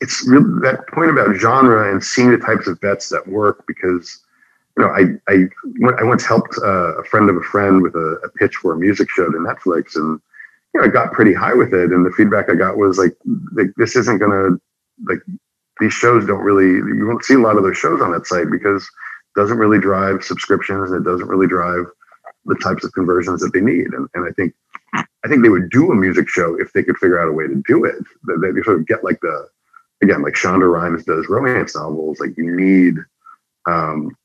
it's really that point about genre and seeing the types of bets that work because you know I I, I once helped uh, a friend of a friend with a, a, pitch for a music show to Netflix and you know I got pretty high with it and the feedback I got was like, like this isn't gonna like these shows don't really you won't see a lot of those shows on that site because it doesn't really drive subscriptions and it doesn't really drive the types of conversions that they need and, and I think I think they would do a music show if they could figure out a way to do it. They, they sort of get like the again, like Shonda Rhimes does romance novels. Like you need, um,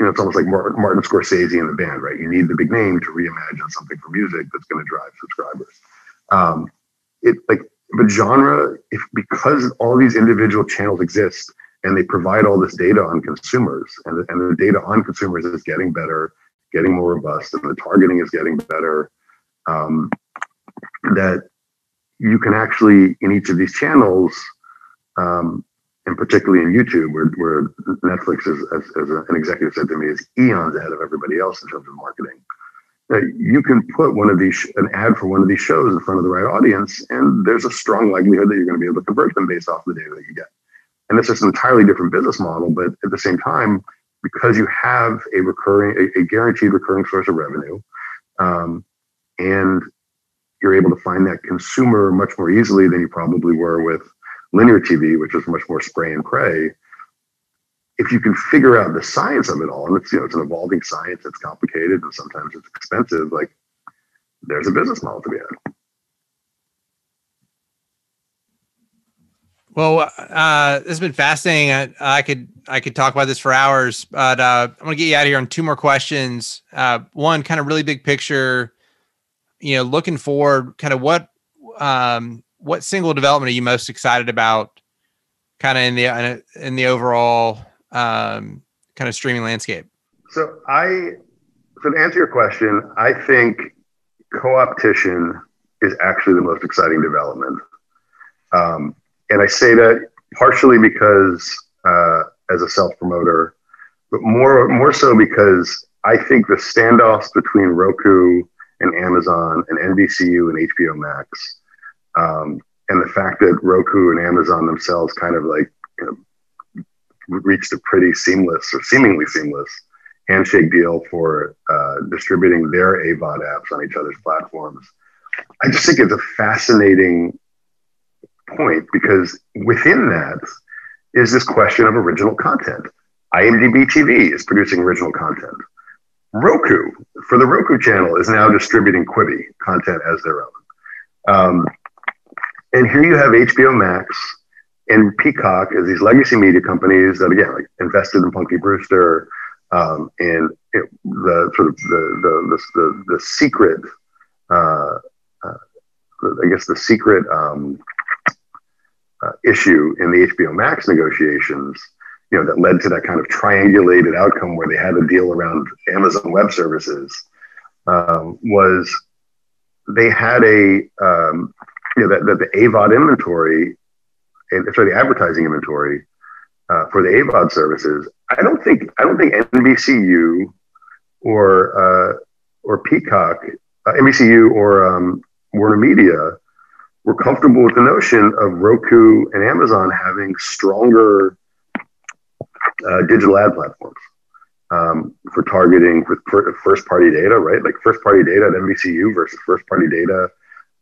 you know, it's almost like Martin Scorsese in the band, right? You need the big name to reimagine something for music that's going to drive subscribers. Um, it like, but genre, if because all these individual channels exist and they provide all this data on consumers, and the, and the data on consumers is getting better, getting more robust, and the targeting is getting better um, that you can actually in each of these channels um, and particularly in YouTube, where, where Netflix, is, as, as an executive said to me, is eons ahead of everybody else in terms of marketing. Uh, you can put one of these an ad for one of these shows in front of the right audience, and there's a strong likelihood that you're going to be able to convert them based off the data that you get. And it's just an entirely different business model, but at the same time, because you have a recurring, a, a guaranteed recurring source of revenue, um, and you're able to find that consumer much more easily than you probably were with linear TV, which is much more spray and pray. If you can figure out the science of it all, and it's you know it's an evolving science, it's complicated and sometimes it's expensive. Like there's a business model to be had. Well, uh, this has been fascinating. I, I, could I could talk about this for hours, but uh, I'm gonna get you out of here on two more questions. Uh, one, kind of really big picture you know, looking forward, kind of what um, what single development are you most excited about, kind of in the in the overall um, kind of streaming landscape? So I, so to answer your question, I think co-opetition is actually the most exciting development, um, and I say that partially because uh, as a self promoter, but more more so because I think the standoffs between Roku and Amazon and NBCU and HBO Max. Um, and the fact that Roku and Amazon themselves kind of like you know, reached a pretty seamless or seemingly seamless handshake deal for uh, distributing their AVOD apps on each other's platforms. I just think it's a fascinating point because within that is this question of original content. IMDb TV is producing original content. Roku for the Roku channel is now distributing Quibi content as their own. Um, and here you have HBO Max and Peacock as these legacy media companies that again like invested in Punky Brewster um, and it, the sort of the the the, the, the secret uh, uh, I guess the secret um, uh, issue in the HBO Max negotiations you know, that led to that kind of triangulated outcome where they had a deal around Amazon Web Services um, was they had a, um, you know, that, that the AVOD inventory, and sorry, the advertising inventory uh, for the AVOD services. I don't think I don't think NBCU or uh, or Peacock, uh, NBCU or um, Warner Media were comfortable with the notion of Roku and Amazon having stronger uh, digital ad platforms um, for targeting with first party data, right? Like first party data at NBCU versus first party data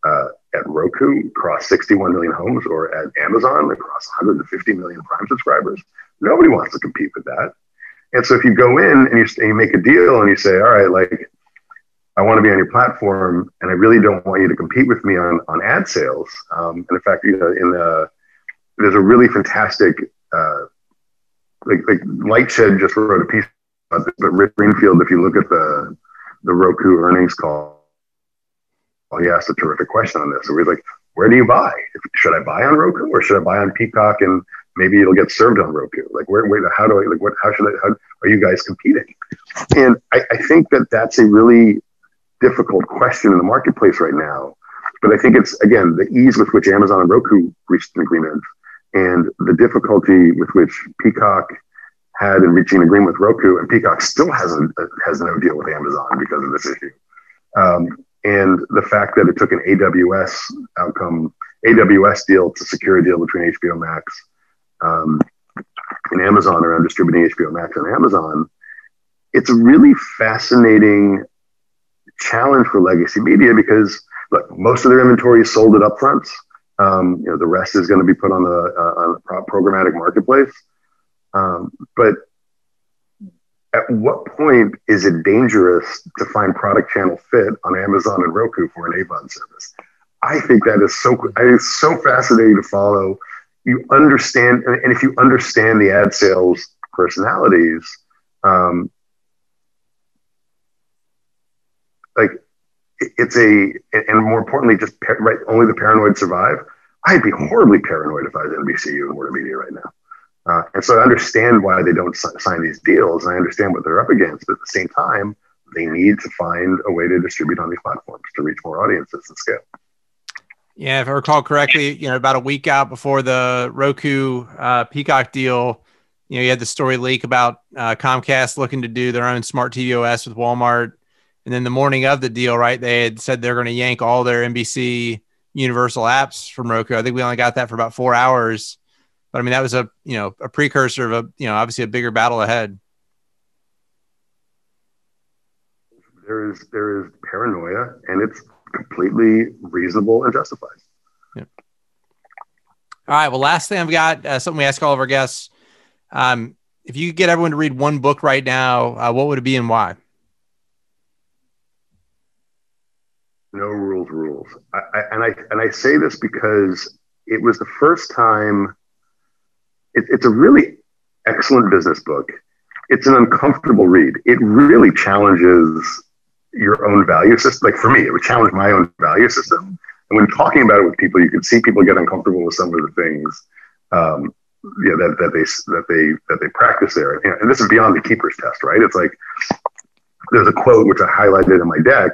uh, at Roku across 61 million homes or at Amazon across 150 million Prime subscribers. Nobody wants to compete with that. And so if you go in and you, and you make a deal and you say, all right, like, I want to be on your platform and I really don't want you to compete with me on, on ad sales. Um, and in fact, you know, in the, there's a really fantastic uh, like like Lightshed just wrote a piece about this, but Rich Greenfield, if you look at the the Roku earnings call, he asked a terrific question on this. So we're like, where do you buy? Should I buy on Roku or should I buy on Peacock and maybe it'll get served on Roku? Like where, where how do I like what? How should I? How are you guys competing? And I, I think that that's a really difficult question in the marketplace right now. But I think it's again the ease with which Amazon and Roku reached an agreement and the difficulty with which Peacock had in reaching an agreement with Roku, and Peacock still hasn't has no deal with Amazon because of this issue. Um, and the fact that it took an AWS outcome, AWS deal to secure a deal between HBO Max um, and Amazon around distributing HBO Max on Amazon, it's a really fascinating challenge for legacy media because look, most of their inventory is sold at upfronts. Um, you know, the rest is going to be put on the, uh, on the programmatic marketplace. Um, but at what point is it dangerous to find product channel fit on Amazon and Roku for an AVOD service? I think that is so it's so fascinating to follow. You understand, and if you understand the ad sales personalities, um, like it's a, and more importantly, just right, only the paranoid survive. I'd be horribly paranoid if I was NBCU and Warner Media right now. Uh, and so I understand why they don't sign these deals, and I understand what they're up against. But at the same time, they need to find a way to distribute on these platforms to reach more audiences and scale. Yeah, if I recall correctly, you know, about a week out before the Roku uh, Peacock deal, you know, you had the story leak about uh, Comcast looking to do their own smart TV OS with Walmart, and then the morning of the deal, right, they had said they're going to yank all their NBC Universal apps from Roku. I think we only got that for about four hours but I mean, that was a you know a precursor of a you know obviously a bigger battle ahead. There is there is paranoia, and it's completely reasonable and justified. Yeah. All right. Well, last thing I've got uh, something we ask all of our guests. Um, if you could get everyone to read one book right now, uh, what would it be and why? No rules, rules. I, I, and I and I say this because it was the first time it, it's a really excellent business book. It's an uncomfortable read. It really challenges your own value system. Like for me, it would challenge my own value system. And when talking about it with people, you can see people get uncomfortable with some of the things um, yeah, that, that they that they that they practice there. And, this is beyond the keeper's test, right? It's like there's a quote which I highlighted in my deck,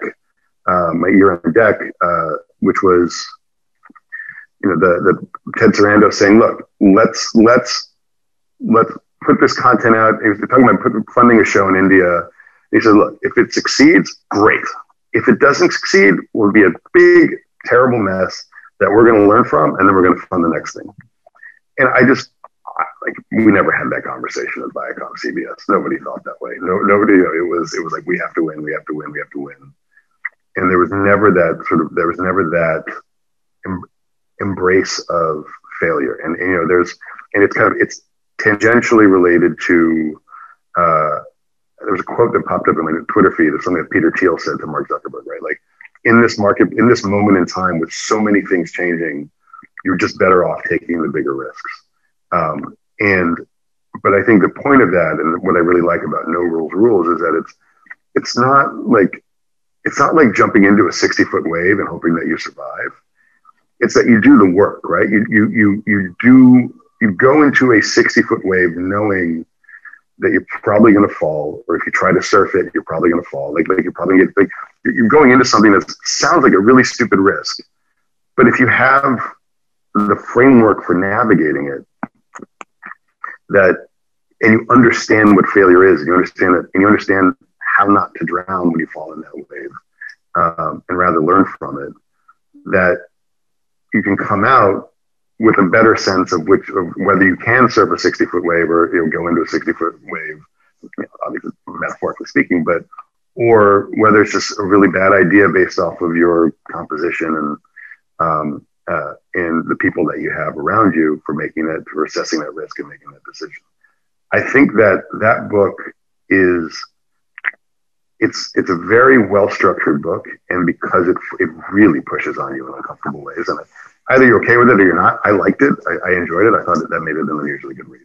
uh, my year-end deck, uh, which was you know, the, the Ted Sarandos saying, look, let's, let's, let's put this content out. He was talking about funding a show in India. He said, look, if it succeeds, great. If it doesn't succeed, will be a big, terrible mess that we're going to learn from, and then we're going to fund the next thing. And I just, like, we never had that conversation at Viacom CBS. Nobody thought that way. No, nobody, it was, it was like, we have to win, we have to win, we have to win. And there was never that sort of, there was never that embrace of failure. And, and, you know, there's, and it's kind of, it's tangentially related to, uh, there was a quote that popped up in my Twitter feed of something that Peter Thiel said to Mark Zuckerberg, right? Like in this market, in this moment in time with so many things changing, you're just better off taking the bigger risks. Um, and, but I think the point of that and what I really like about no rules rules is that it's, it's not like, it's not like jumping into a 60 foot wave and hoping that you survive it's that you do the work, right? You you you you do you go into a 60 foot wave knowing that you're probably going to fall, or if you try to surf it, you're probably going to fall. Like, like you're probably like you're going into something that sounds like a really stupid risk, but if you have the framework for navigating it, that and you understand what failure is, and you understand it, and you understand how not to drown when you fall in that wave, um, and rather learn from it. That you can come out with a better sense of which of whether you can surf a 60 foot wave or you know, go into a 60 foot wave, obviously metaphorically speaking, but or whether it's just a really bad idea based off of your composition and um, uh, and the people that you have around you for making that for assessing that risk and making that decision. I think that that book is it's it's a very well structured book, and because it it really pushes on you in uncomfortable ways, and either you're okay with it or you're not. I liked it. I, I enjoyed it. I thought that, that made it an unusually good read.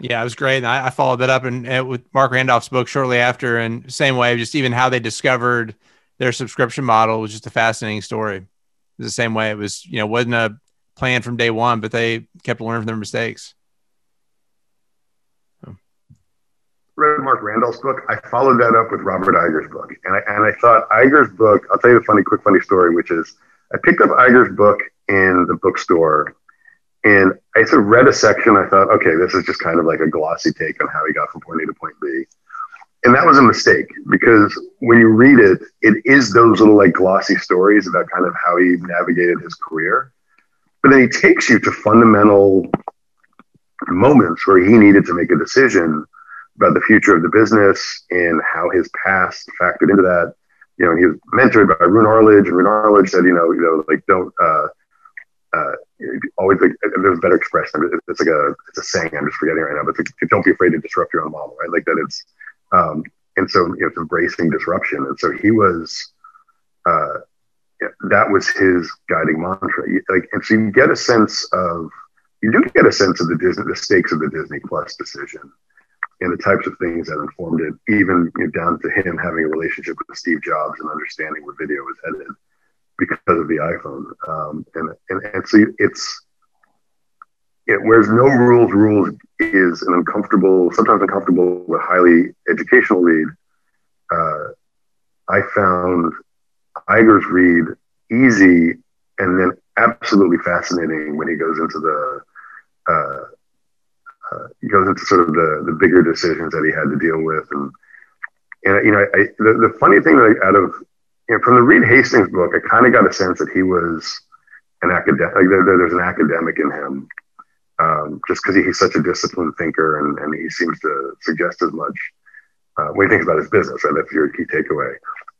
Yeah, it was great. And I, I followed that up and, and, with Marc Randolph's book shortly after, and same way, just even how they discovered their subscription model was just a fascinating story. It was the same way. It was you know wasn't a plan from day one, but they kept learning from their mistakes. Read Marc Randolph's book. I followed that up with Robert Iger's book, and I and I thought Iger's book. I'll tell you the funny, quick, funny story, which is I picked up Iger's book in the bookstore, and I sort of read a section. I thought, okay, this is just kind of like a glossy take on how he got from point A to point B. and that was a mistake because when you read it, it is those little like glossy stories about kind of how he navigated his career. But then he takes you to fundamental moments where he needed to make a decision about the future of the business and how his past factored into that. You know, he was mentored by Roone Arledge, and Roone Arledge said, you know, you know, like don't uh, uh, always like there's a better expression. It's like a it's a saying I'm just forgetting right now, but like, don't be afraid to disrupt your own model, right? Like that it's um, and so you know, it's embracing disruption. And so he was uh, that was his guiding mantra. Like, and so you get a sense of you do get a sense of the Disney the stakes of the Disney Plus decision and the types of things that informed it, even you know, down to him having a relationship with Steve Jobs and understanding where video was headed because of the iPhone. Um, and, and, and so it's, it, whereas no rules rules is an uncomfortable, sometimes uncomfortable, but highly educational read. Uh, I found Iger's read easy and then absolutely fascinating when he goes into the uh, uh, goes into sort of the the bigger decisions that he had to deal with and and you know I, the, the funny thing that I, out of you know, from the Reed Hastings book, I kind of got a sense that he was an academic. Like there, there's an academic in him, um, just because he, he's such a disciplined thinker, and, and he seems to suggest as much uh, when he thinks about his business. Right, that's your key takeaway.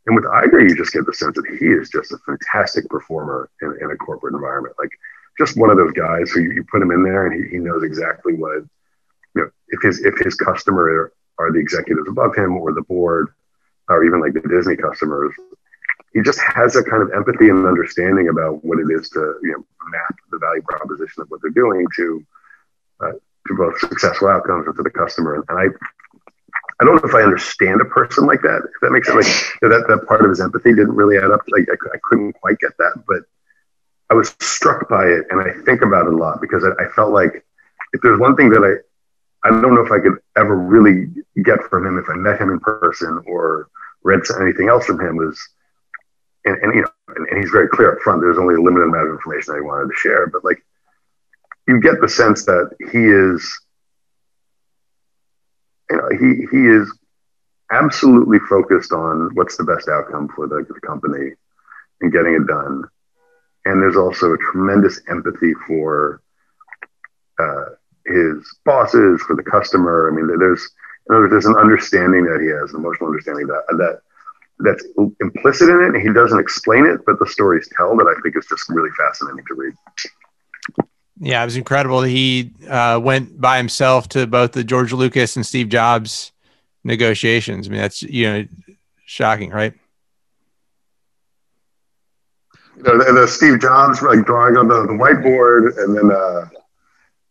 And with Iger, you just get the sense that he is just a fantastic performer in, in a corporate environment. Like just one of those guys who you, you put him in there, and he, he knows exactly what you know. If his if his customer are the executives above him or the board, or even like the Disney customers, he just has a kind of empathy and understanding about what it is to you know map the value proposition of what they're doing to uh, to both successful outcomes and to the customer. And, I I don't know if I understand a person like that. If that makes sense, like that that part of his empathy didn't really add up. Like I, I couldn't quite get that, but I was struck by it, and I think about it a lot because I, I felt like if there's one thing that I I don't know if I could ever really get from him if I met him in person or read anything else from him was and, and you know, and, and, he's very clear up front. There's only a limited amount of information that he wanted to share, but like, you get the sense that he is, you know, he he is absolutely focused on what's the best outcome for the, the company and getting it done. And there's also a tremendous empathy for uh, his bosses, for the customer. I mean, there's there's an understanding that he has, an emotional understanding that that that's implicit in it. He doesn't explain it, but the stories tell that I think is just really fascinating to read. Yeah, it was incredible. He uh, went by himself to both the George Lucas and Steve Jobs negotiations. I mean, that's you know shocking, right? You know, the, the Steve Jobs like drawing on the, the whiteboard, and then uh,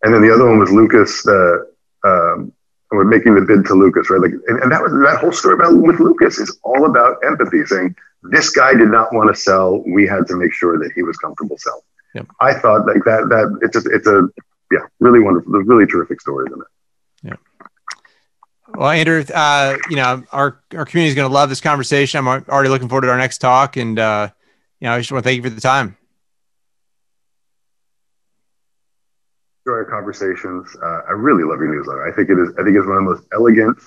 and then the other one was Lucas, the um, we're making the bid to Lucas, right? Like, and, and, that was that whole story about with Lucas is all about empathy, saying this guy did not want to sell. We had to make sure that he was comfortable selling. Yep. I thought like that. That it's just it's a yeah, really wonderful. There's really terrific stories in it. Yeah. Well, Andrew, uh, you know our our community is going to love this conversation. I'm already looking forward to our next talk, and uh, you know I just want to thank you for the time. Enjoy our conversations. Uh, I really love your newsletter. I think it is. I think it's one of the most elegant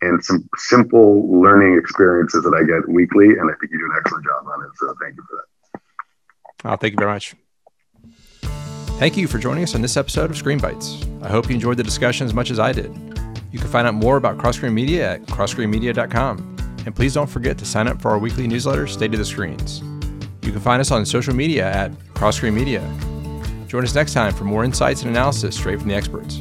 and some simple learning experiences that I get weekly, and I think you do an excellent job on it. So thank you for that. Oh, thank you very much. Thank you for joining us on this episode of Screen Bites. I hope you enjoyed the discussion as much as I did. You can find out more about Cross Screen Media at crossscreenmedia.com. And please don't forget to sign up for our weekly newsletter, State of the Screens. You can find us on social media at Cross Screen Media Join us next time for more insights and analysis straight from the experts.